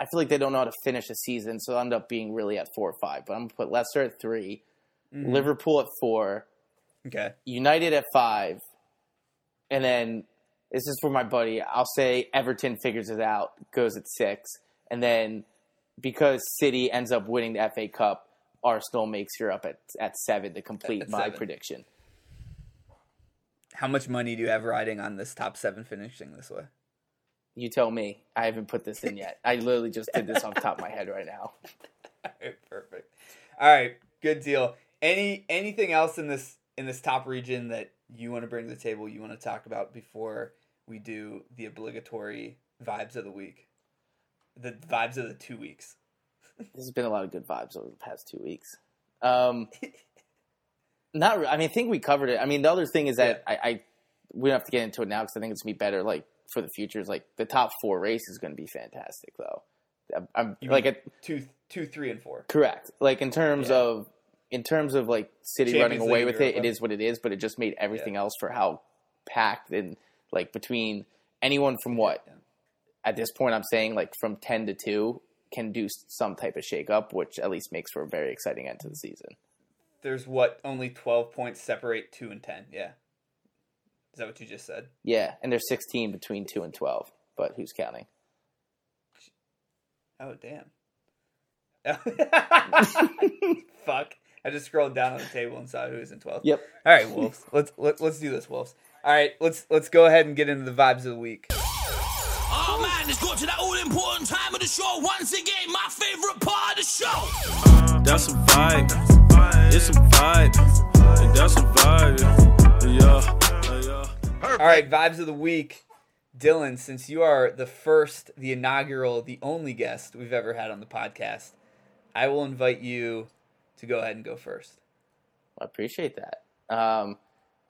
I feel like they don't know how to finish a season, so they'll end up being really at four or five. But I'm gonna put Leicester at 3 Liverpool at four, Okay, United at five, and then this is for my buddy. I'll say Everton figures it out, goes at six, and then because City ends up winning the FA Cup, Arsenal makes Europe at at seven to complete At my seven. prediction. how much money do you have riding on this top seven finishing this way? You tell me. I haven't put this in yet. I literally just did this off top of my head right now. All right, perfect. All right, good deal. Any anything else in this in this top region that you want to bring to the table? You want to talk about before we do the obligatory vibes of the week, the vibes of the two weeks. There's been a lot of good vibes over the past two weeks. Um, not. I mean, I think we covered it. I mean, the other thing is that I, I we don't have to get into it now because I think it's gonna be better. Like for the future, is like the top four race is gonna be fantastic though. I'm, I'm like it, two, two, three, and four. correct. Like in terms Yeah. of in terms of like City Champions running away League with it, it is what it is. But it just made everything else for how packed and like between anyone from what at this point I'm saying like from ten to two can do some type of shakeup, which at least makes for a very exciting end to the season. There's what only 12 points separate 2 and 10. Yeah. Is that what you just said? Yeah, and there's 16 between two and 12, but who's counting? Oh damn. Fuck. I just scrolled down on the table and saw who was in 12th. Yep. All right, Wolves. Let's let, let's do this, Wolves. All right, let's let's go ahead and get into the vibes of the week. Oh man, it's got to that all important time of the show. Once again, my favorite part of the show. That's a vibe. It's a vibe. And that's a vibe. Yeah. Yeah. All right, vibes of the week. Dylan, since you are the first, the inaugural, the only guest we've ever had on the podcast, I will invite you to go ahead and go first. I appreciate that. Um,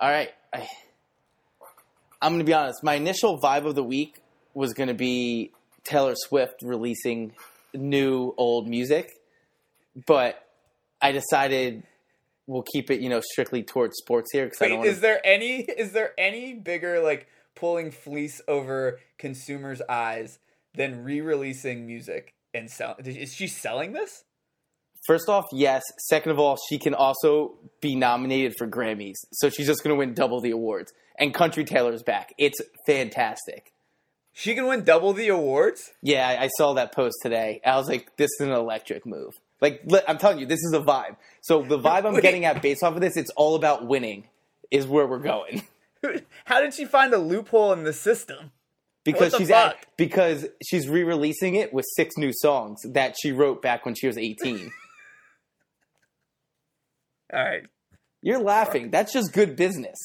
all right. I, I'm going to be honest. My initial vibe of the week was going to be Taylor Swift releasing new old music, but I decided we'll keep it, you know, strictly towards sports here because I don't want is there any is there any bigger like pulling fleece over consumers' eyes than re-releasing music and sell? Is she selling this? First off, yes. Second of all, she can also be nominated for Grammys, so she's just going to win double the awards. And Country Taylor's back. It's fantastic. She can win double the awards. Yeah, I, I saw that post today. I was like, this is an electric move. Like, li- I'm telling you, this is a vibe. So the vibe I'm getting at based off of this, it's all about winning, is where we're going. How did she find a loophole in the system? Because she's at, because she's re-releasing it with six new songs that she wrote back when she was 18. All right, You're laughing. That's just good business.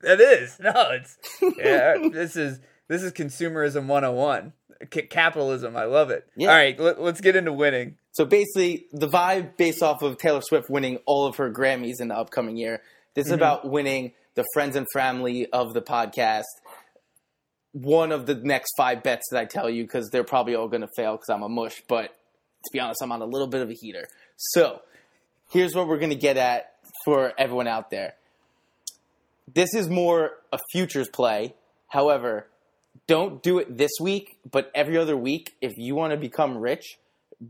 that is no. It's yeah. this is this is consumerism 101. C- capitalism. I love it. Yeah. All right, let, let's get into winning. So basically, the vibe based off of Taylor Swift winning all of her Grammys in the upcoming year. This is mm-hmm. about winning the friends and family of the podcast. One of the next five bets that I tell you because they're probably all going to fail because I'm a mush. But to be honest, I'm on a little bit of a heater. So here's what we're going to get at for everyone out there. This is more a futures play. However, don't do it this week, but every other week, if you want to become rich,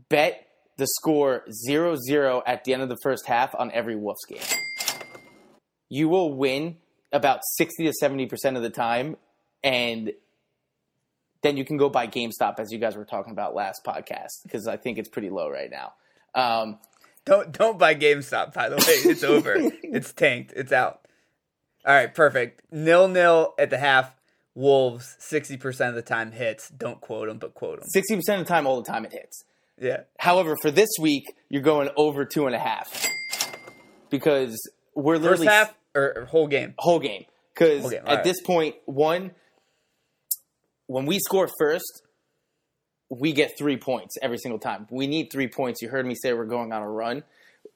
bet the score 0 0 at the end of the first half on every Wolves game. You will win about 60 to 70% of the time, and then you can go buy GameStop, as you guys were talking about last podcast, because I think it's pretty low right now. Um, Don't don't buy GameStop. By the way, it's over. it's tanked. It's out. All right, perfect. Nil nil at the half. Wolves sixty percent of the time hits. Don't quote them, but quote them. 60% of the time, all the time, it hits. Yeah. However, for this week, you're going over two and a half because we're First literally half or, or whole game. whole game. Because at alright. this point, one, when we score first, we get three points every single time. We need three points. You heard me say we're going on a run.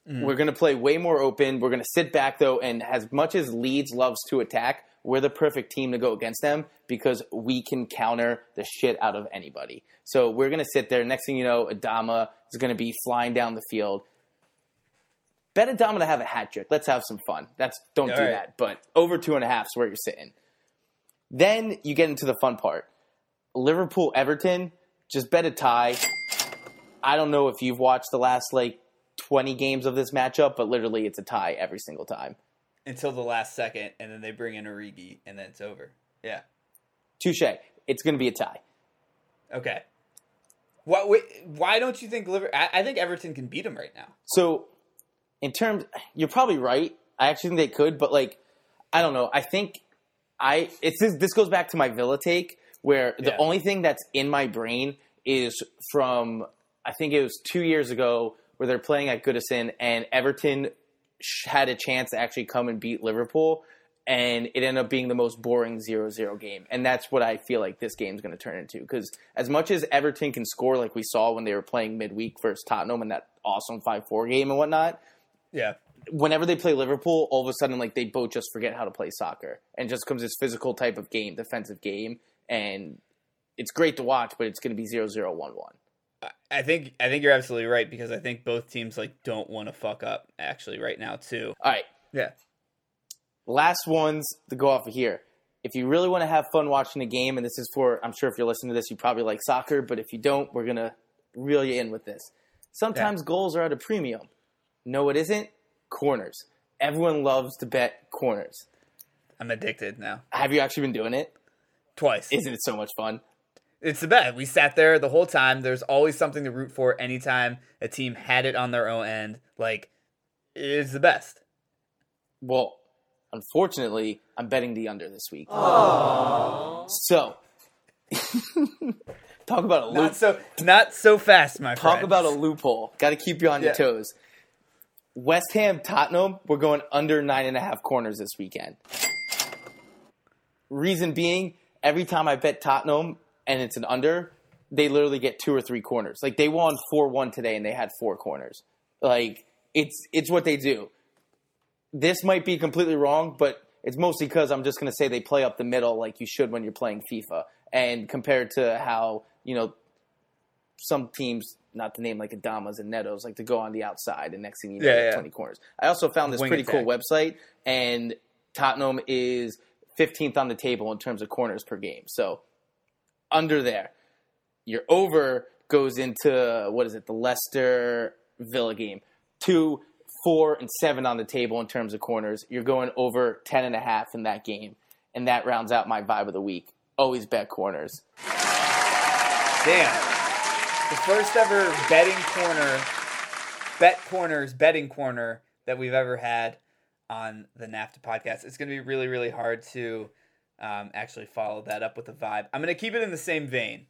Mm. We're going to play way more open. We're going to sit back though, and as much as Leeds loves to attack, we're the perfect team to go against them because we can counter the shit out of anybody. So we're going to sit there. Next thing you know, Adama is going to be flying down the field. Bet Adama to have a hat trick. Let's have some fun. That's don't do All right. that. But over two and a half is where you're sitting. Then you get into the fun part. Liverpool Everton, just bet a tie. I don't know if you've watched the last like 20 games of this matchup, but literally it's a tie every single time. Until the last second, and then they bring in Origi, and then it's over. Yeah. Touche. It's going to be a tie. Okay. Why? Why don't you think Liver? I, I think Everton can beat them right now. So, in terms, you're probably right. I actually think they could, but like, I don't know. I think I it's this, this goes back to my Villa take, where the Yeah. only thing that's in my brain is from I think it was two years ago where they're playing at Goodison and Everton sh- had a chance to actually come and beat Liverpool. And it ended up being the most boring 0-0 game, and that's what I feel like this game's going to turn into. Because as much as Everton can score, like we saw when they were playing midweek versus Tottenham in that awesome five-four game and whatnot, Yeah. whenever they play Liverpool, all of a sudden like they both just forget how to play soccer and just comes this physical type of game, defensive game, and it's great to watch, but it's going to be 0-0, 1-1. I think I think you're absolutely right because I think both teams like don't want to fuck up actually right now too. All right, Yeah. last ones to go off of here. If you really want to have fun watching a game, and this is for, I'm sure if you're listening to this, you probably like soccer, but if you don't, we're going to reel you in with this. Sometimes goals are at a premium. No, it isn't. Corners. Everyone loves to bet corners. I'm addicted now. Have you actually been doing it? Twice. Isn't it so much fun? It's the best. We sat there the whole time. There's always something to root for anytime a team had it on their own end. Like, it's the best. Well, unfortunately, I'm betting the under this week. So, talk about a loop. Not so not so fast, my friend. Talk about a loophole. Got to keep you on your toes. West Ham, Tottenham, we're going under nine and a half corners this weekend. Reason being, every time I bet Tottenham and it's an under, they literally get two or three corners. Like they won four one today and they had four corners. Like it's it's what they do. This might be completely wrong, but it's mostly because I'm just going to say they play up the middle like you should when you're playing FIFA. And compared to how you know some teams, not to name like Adamas and Netos, like to go on the outside, and next thing you know, Yeah, yeah. 20 corners. I also found this Wing pretty cool website, and Tottenham is 15th on the table in terms of corners per game. So under there, your over goes into what is it, the Leicester Villa game, two, four, and seven on the table in terms of corners. You're going over 10 and a half in that game, and that rounds out my vibe of the week. Always bet corners. Damn. The first ever betting corner, bet corners, betting corner that we've ever had on the NAFTA podcast. It's going to be really, really hard to um, actually follow that up with a vibe. I'm going to keep it in the same vein.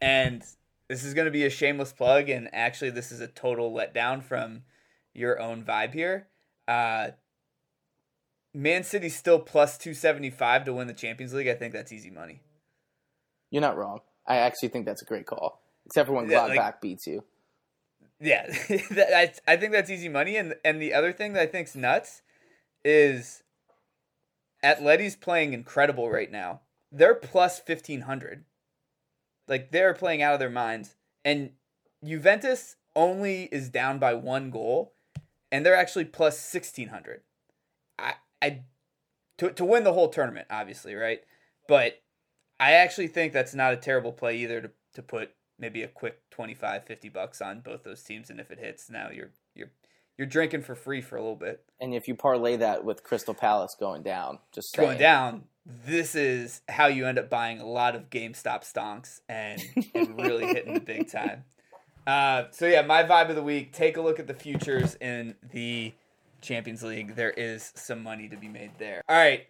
And this is going to be a shameless plug. And actually, this is a total letdown from your own vibe here. Uh, Man City's still plus 275 to win the Champions League. I think that's easy money. You're not wrong. I actually think that's a great call, except for when Yeah, Gladbach like- beats you. Yeah, I, I think that's easy money. And and the other thing that I think's nuts is Atleti's playing incredible right now. They're plus fifteen hundred. Like they're playing out of their minds. And Juventus only is down by one goal, and they're actually plus sixteen hundred. I I to to win the whole tournament, obviously, right? But I actually think that's not a terrible play either to, to put maybe a quick 25 50 bucks on both those teams and if it hits now you're you're drinking for free for a little bit And if you parlay that with Crystal Palace going down, just going down this is how you end up buying a lot of GameStop stonks and, and really hitting the big time. Uh, so yeah, my vibe of the week. Take a look at the futures in the Champions League. There is some money to be made there. All right,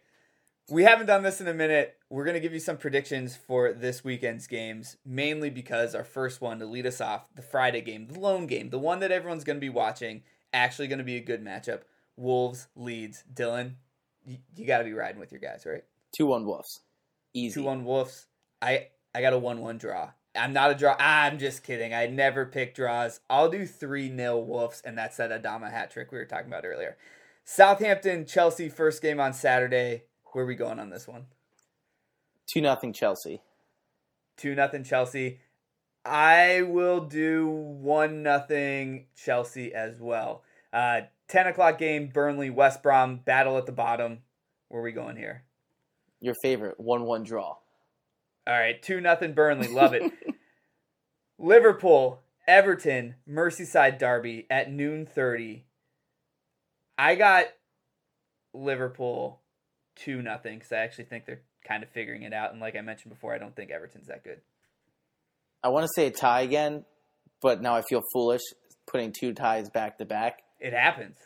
we haven't done this in a minute. We're gonna give you some predictions for this weekend's games, mainly because our first one to lead us off, the Friday game, the lone game, the one that everyone's gonna be watching, actually gonna be a good matchup. Wolves Leeds. Dylan, you, you got to be riding with your guys, right? Two one Wolves, easy. Two one Wolves. I I got a one one draw. I'm not a draw. I'm just kidding. I never pick draws. I'll do three nil Wolves, and that's that Adama hat trick we were talking about earlier. Southampton Chelsea first game on Saturday. Where are we going on this one? Two nothing Chelsea. Two nothing Chelsea. I will do one nothing Chelsea as well. Uh, Ten o'clock game. Burnley West Brom battle at the bottom. Where are we going here? Your favorite one one draw. All right, two nothing Burnley. Love it. Liverpool, Everton, Merseyside Derby at noon thirty. I got Liverpool two nothing because I actually think they're kind of figuring it out. And like I mentioned before, I don't think Everton's that good. I want to say a tie again, but now I feel foolish putting two ties back to back. It happens.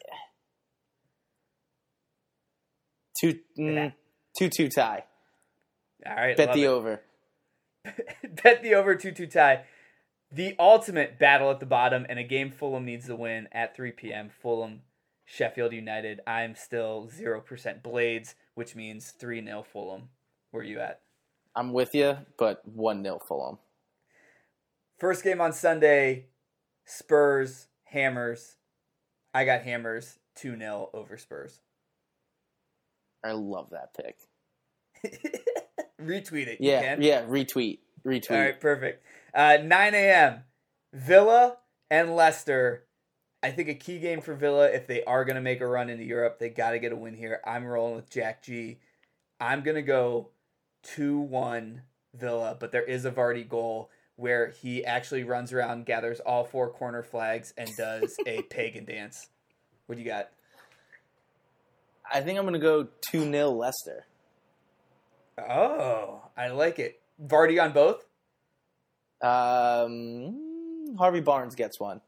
Two mm, two two tie. All right, Bet the it. over. Bet the over two two tie. The ultimate battle at the bottom and a game Fulham needs to win at 3 p.m. Fulham, Sheffield United. I'm still 0% Blades, which means 3 0 Fulham. Where are you at? I'm with you, but one 0 Fulham. First game on Sunday Spurs, Hammers. I got Hammers 2 0 over Spurs. I love that pick. Retweet it. you Yeah, can. yeah. Retweet, retweet. All right, perfect. Uh, 9 a.m. Villa and Leicester. I think a key game for Villa if they are going to make a run into Europe, they got to get a win here. I'm rolling with Jack G. I'm going to go 2 1 Villa, but there is a Vardy goal where he actually runs around, gathers all four corner flags, and does a pagan dance. What do you got? I think I'm going to go 2 0 Leicester. Oh, I like it. Vardy on both? Um, Harvey Barnes gets one.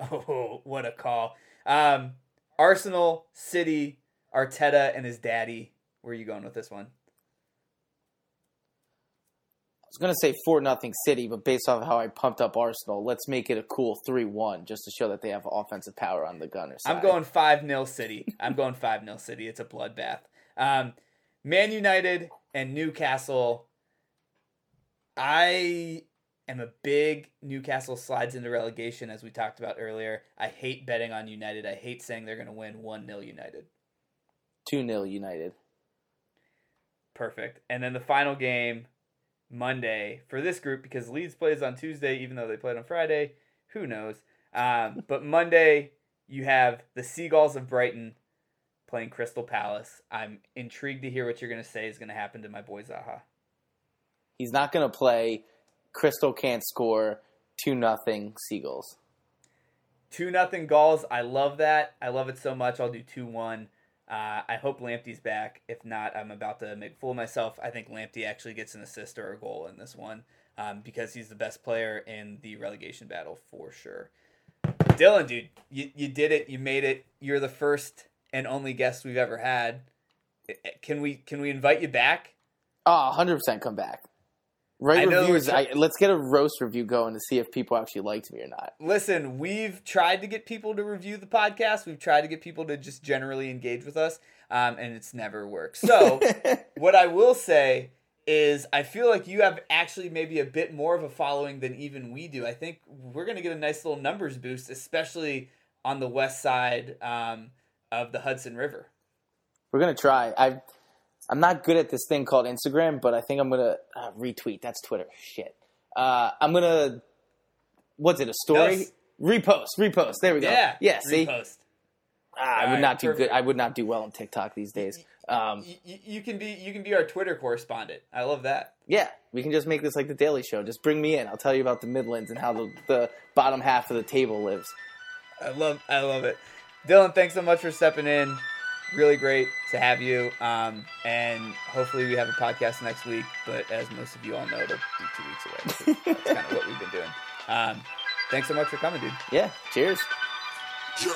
Oh, what a call. Um, Arsenal, City, Arteta, and his daddy. Where are you going with this one? I was going to say 4 nothing City, but based off how I pumped up Arsenal, let's make it a cool 3 1 just to show that they have offensive power on the gunner side. I'm going 5 0 City. I'm going 5 0 City. It's a bloodbath. Um, Man United and Newcastle. I am a big Newcastle slides into relegation, as we talked about earlier. I hate betting on United. I hate saying they're going to win 1 0 United. 2 0 United. Perfect. And then the final game, Monday, for this group, because Leeds plays on Tuesday, even though they played on Friday. Who knows? Um, but Monday, you have the Seagulls of Brighton playing Crystal Palace. I'm intrigued to hear what you're going to say is going to happen to my boy Zaha. He's not going to play. Crystal can't score. 2 nothing Seagulls. 2 nothing Gulls. I love that. I love it so much. I'll do 2 1. Uh, I hope Lamptey's back. If not, I'm about to make fool of myself. I think Lamptey actually gets an assist or a goal in this one um, because he's the best player in the relegation battle for sure. Dylan, dude, you, you did it. You made it. You're the first and only guest we've ever had. Can we can we invite you back? Oh, 100% come back. Write I reviews. I, let's get a roast review going to see if people actually liked me or not. Listen, we've tried to get people to review the podcast. We've tried to get people to just generally engage with us, um, and it's never worked. So, what I will say is, I feel like you have actually maybe a bit more of a following than even we do. I think we're going to get a nice little numbers boost, especially on the west side um, of the Hudson River. We're gonna try. I I'm not good at this thing called Instagram, but I think I'm gonna uh, retweet. That's Twitter. Shit. Uh, I'm gonna. What's it? A story? No, repost. Repost. There we go. Yeah, Yeah. See, repost. Ah, I would Alright, not do perfect. good. I would not do well on TikTok these days. Um, Y- y- you can be you can be our Twitter correspondent. I love that. yeah, we can just make this like the Daily Show. Just bring me in. I'll tell you about the Midlands and how the, the bottom half of the table lives. I love I love it. Dylan, thanks so much for stepping in. Really great to have you. Um, and hopefully we have a podcast next week. But as most of you all know, it'll be two weeks away. So that's kind of what we've been doing. Um, thanks so much for coming, dude. Yeah. Cheers. Yeah.